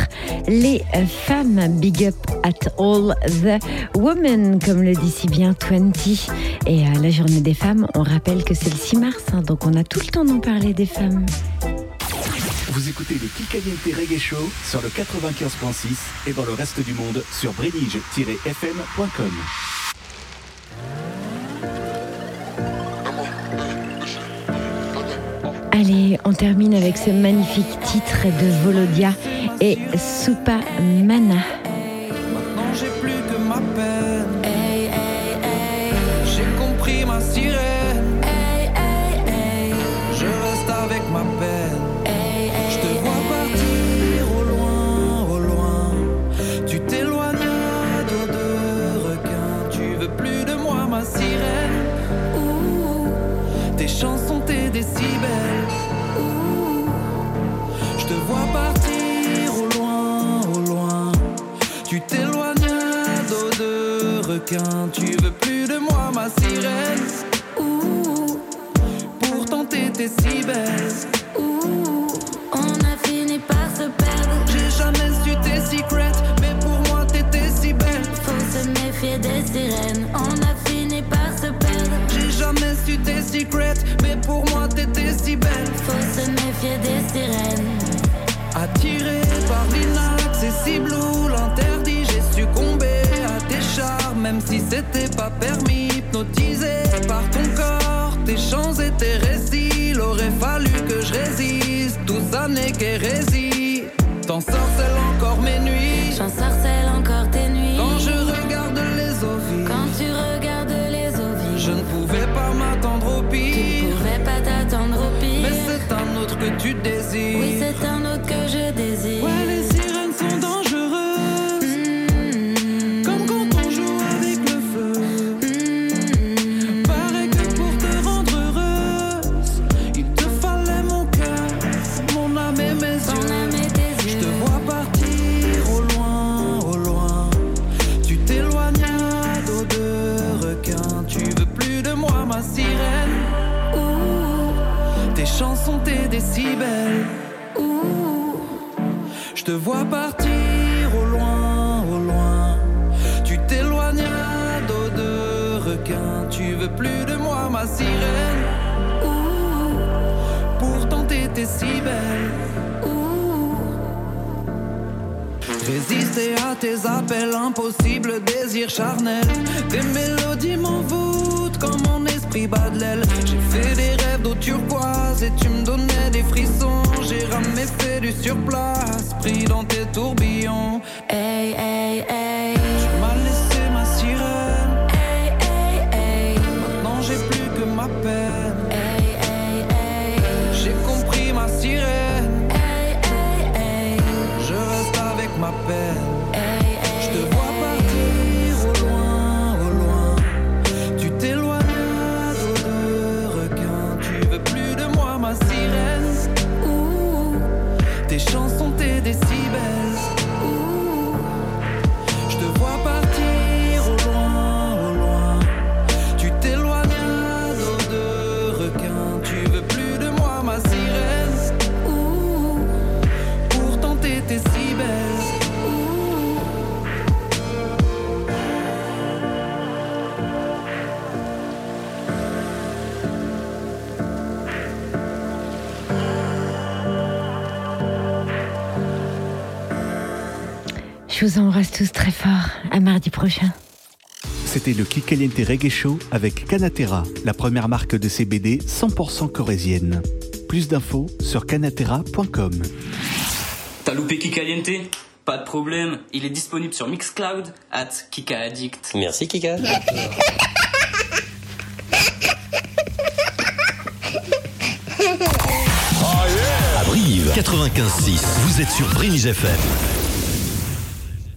les femmes. Big up at all the women, comme le dit si bien 20. Et à la journée des femmes, on rappelle que c'est le 6 mars, hein, donc on a tout le temps d'en parler des femmes. Vous écoutez le Kikaliente Reggae Show sur le 95.6 et dans le reste du monde sur brenige-fm.com. Allez, on termine avec ce magnifique titre de Volodia et Supa Mana. Maintenant j'ai plus que ma peine. J'ai compris ma sirène. Je reste avec ma peine. Je te vois partir au loin, au loin. Tu t'éloignes dos de requin. Tu veux plus de moi, ma sirène. Ouh, Tes chansons, tes décibels. Tu t'éloignes de requin. Tu veux plus de moi, ma sirène. Ouh, Pourtant t'étais si belle. Ouh, On a fini par se perdre. J'ai jamais su tes secrets, mais pour moi t'étais si belle. Faut se méfier des sirènes. On a fini par se perdre. J'ai jamais su tes secrets, mais pour moi t'étais si belle. Faut se méfier des sirènes. Attiré par l'inaccessible ou l'interdit, j'ai succombé à tes charmes, même si c'était pas permis. Hypnotisé par ton corps, tes chants et tes récits. Il aurait fallu que je résiste, tout ça n'est qu'hérésie. T'en sorcelles encore mes nuits. J'en sorcelle encore tes nuits. Quand je regarde les ovies, Quand tu regardes les ovies, je ne pouvais pas m'attendre au tu pire. pouvais pas t'attendre au pire. Mais c'est un autre que tu désires. Oui, c'est un te vois partir au loin, au loin. Tu t'éloignes dos de requin. Tu veux plus de moi, ma sirène. Ouh, pourtant t'étais si belle. Résister à tes appels, impossible désir charnel. Tes mélodies m'envoûtent comme J'ai fait des rêves d'eau turquoise et tu me donnais des frissons. J'ai ramé fait du surplace, pris dans tes tourbillons. Hey. Vous embrasse tous très fort. À mardi prochain. C'était le Kikaliente Reggae Show avec Canatera, la première marque de CBD 100% corésienne. Plus d'infos sur canatera.com. T'as loupé Kika Liente Pas de problème, il est disponible sur Mixcloud at Kika Addict. Merci Kika. À Brive, 95.6, vous êtes sur Brinige FM.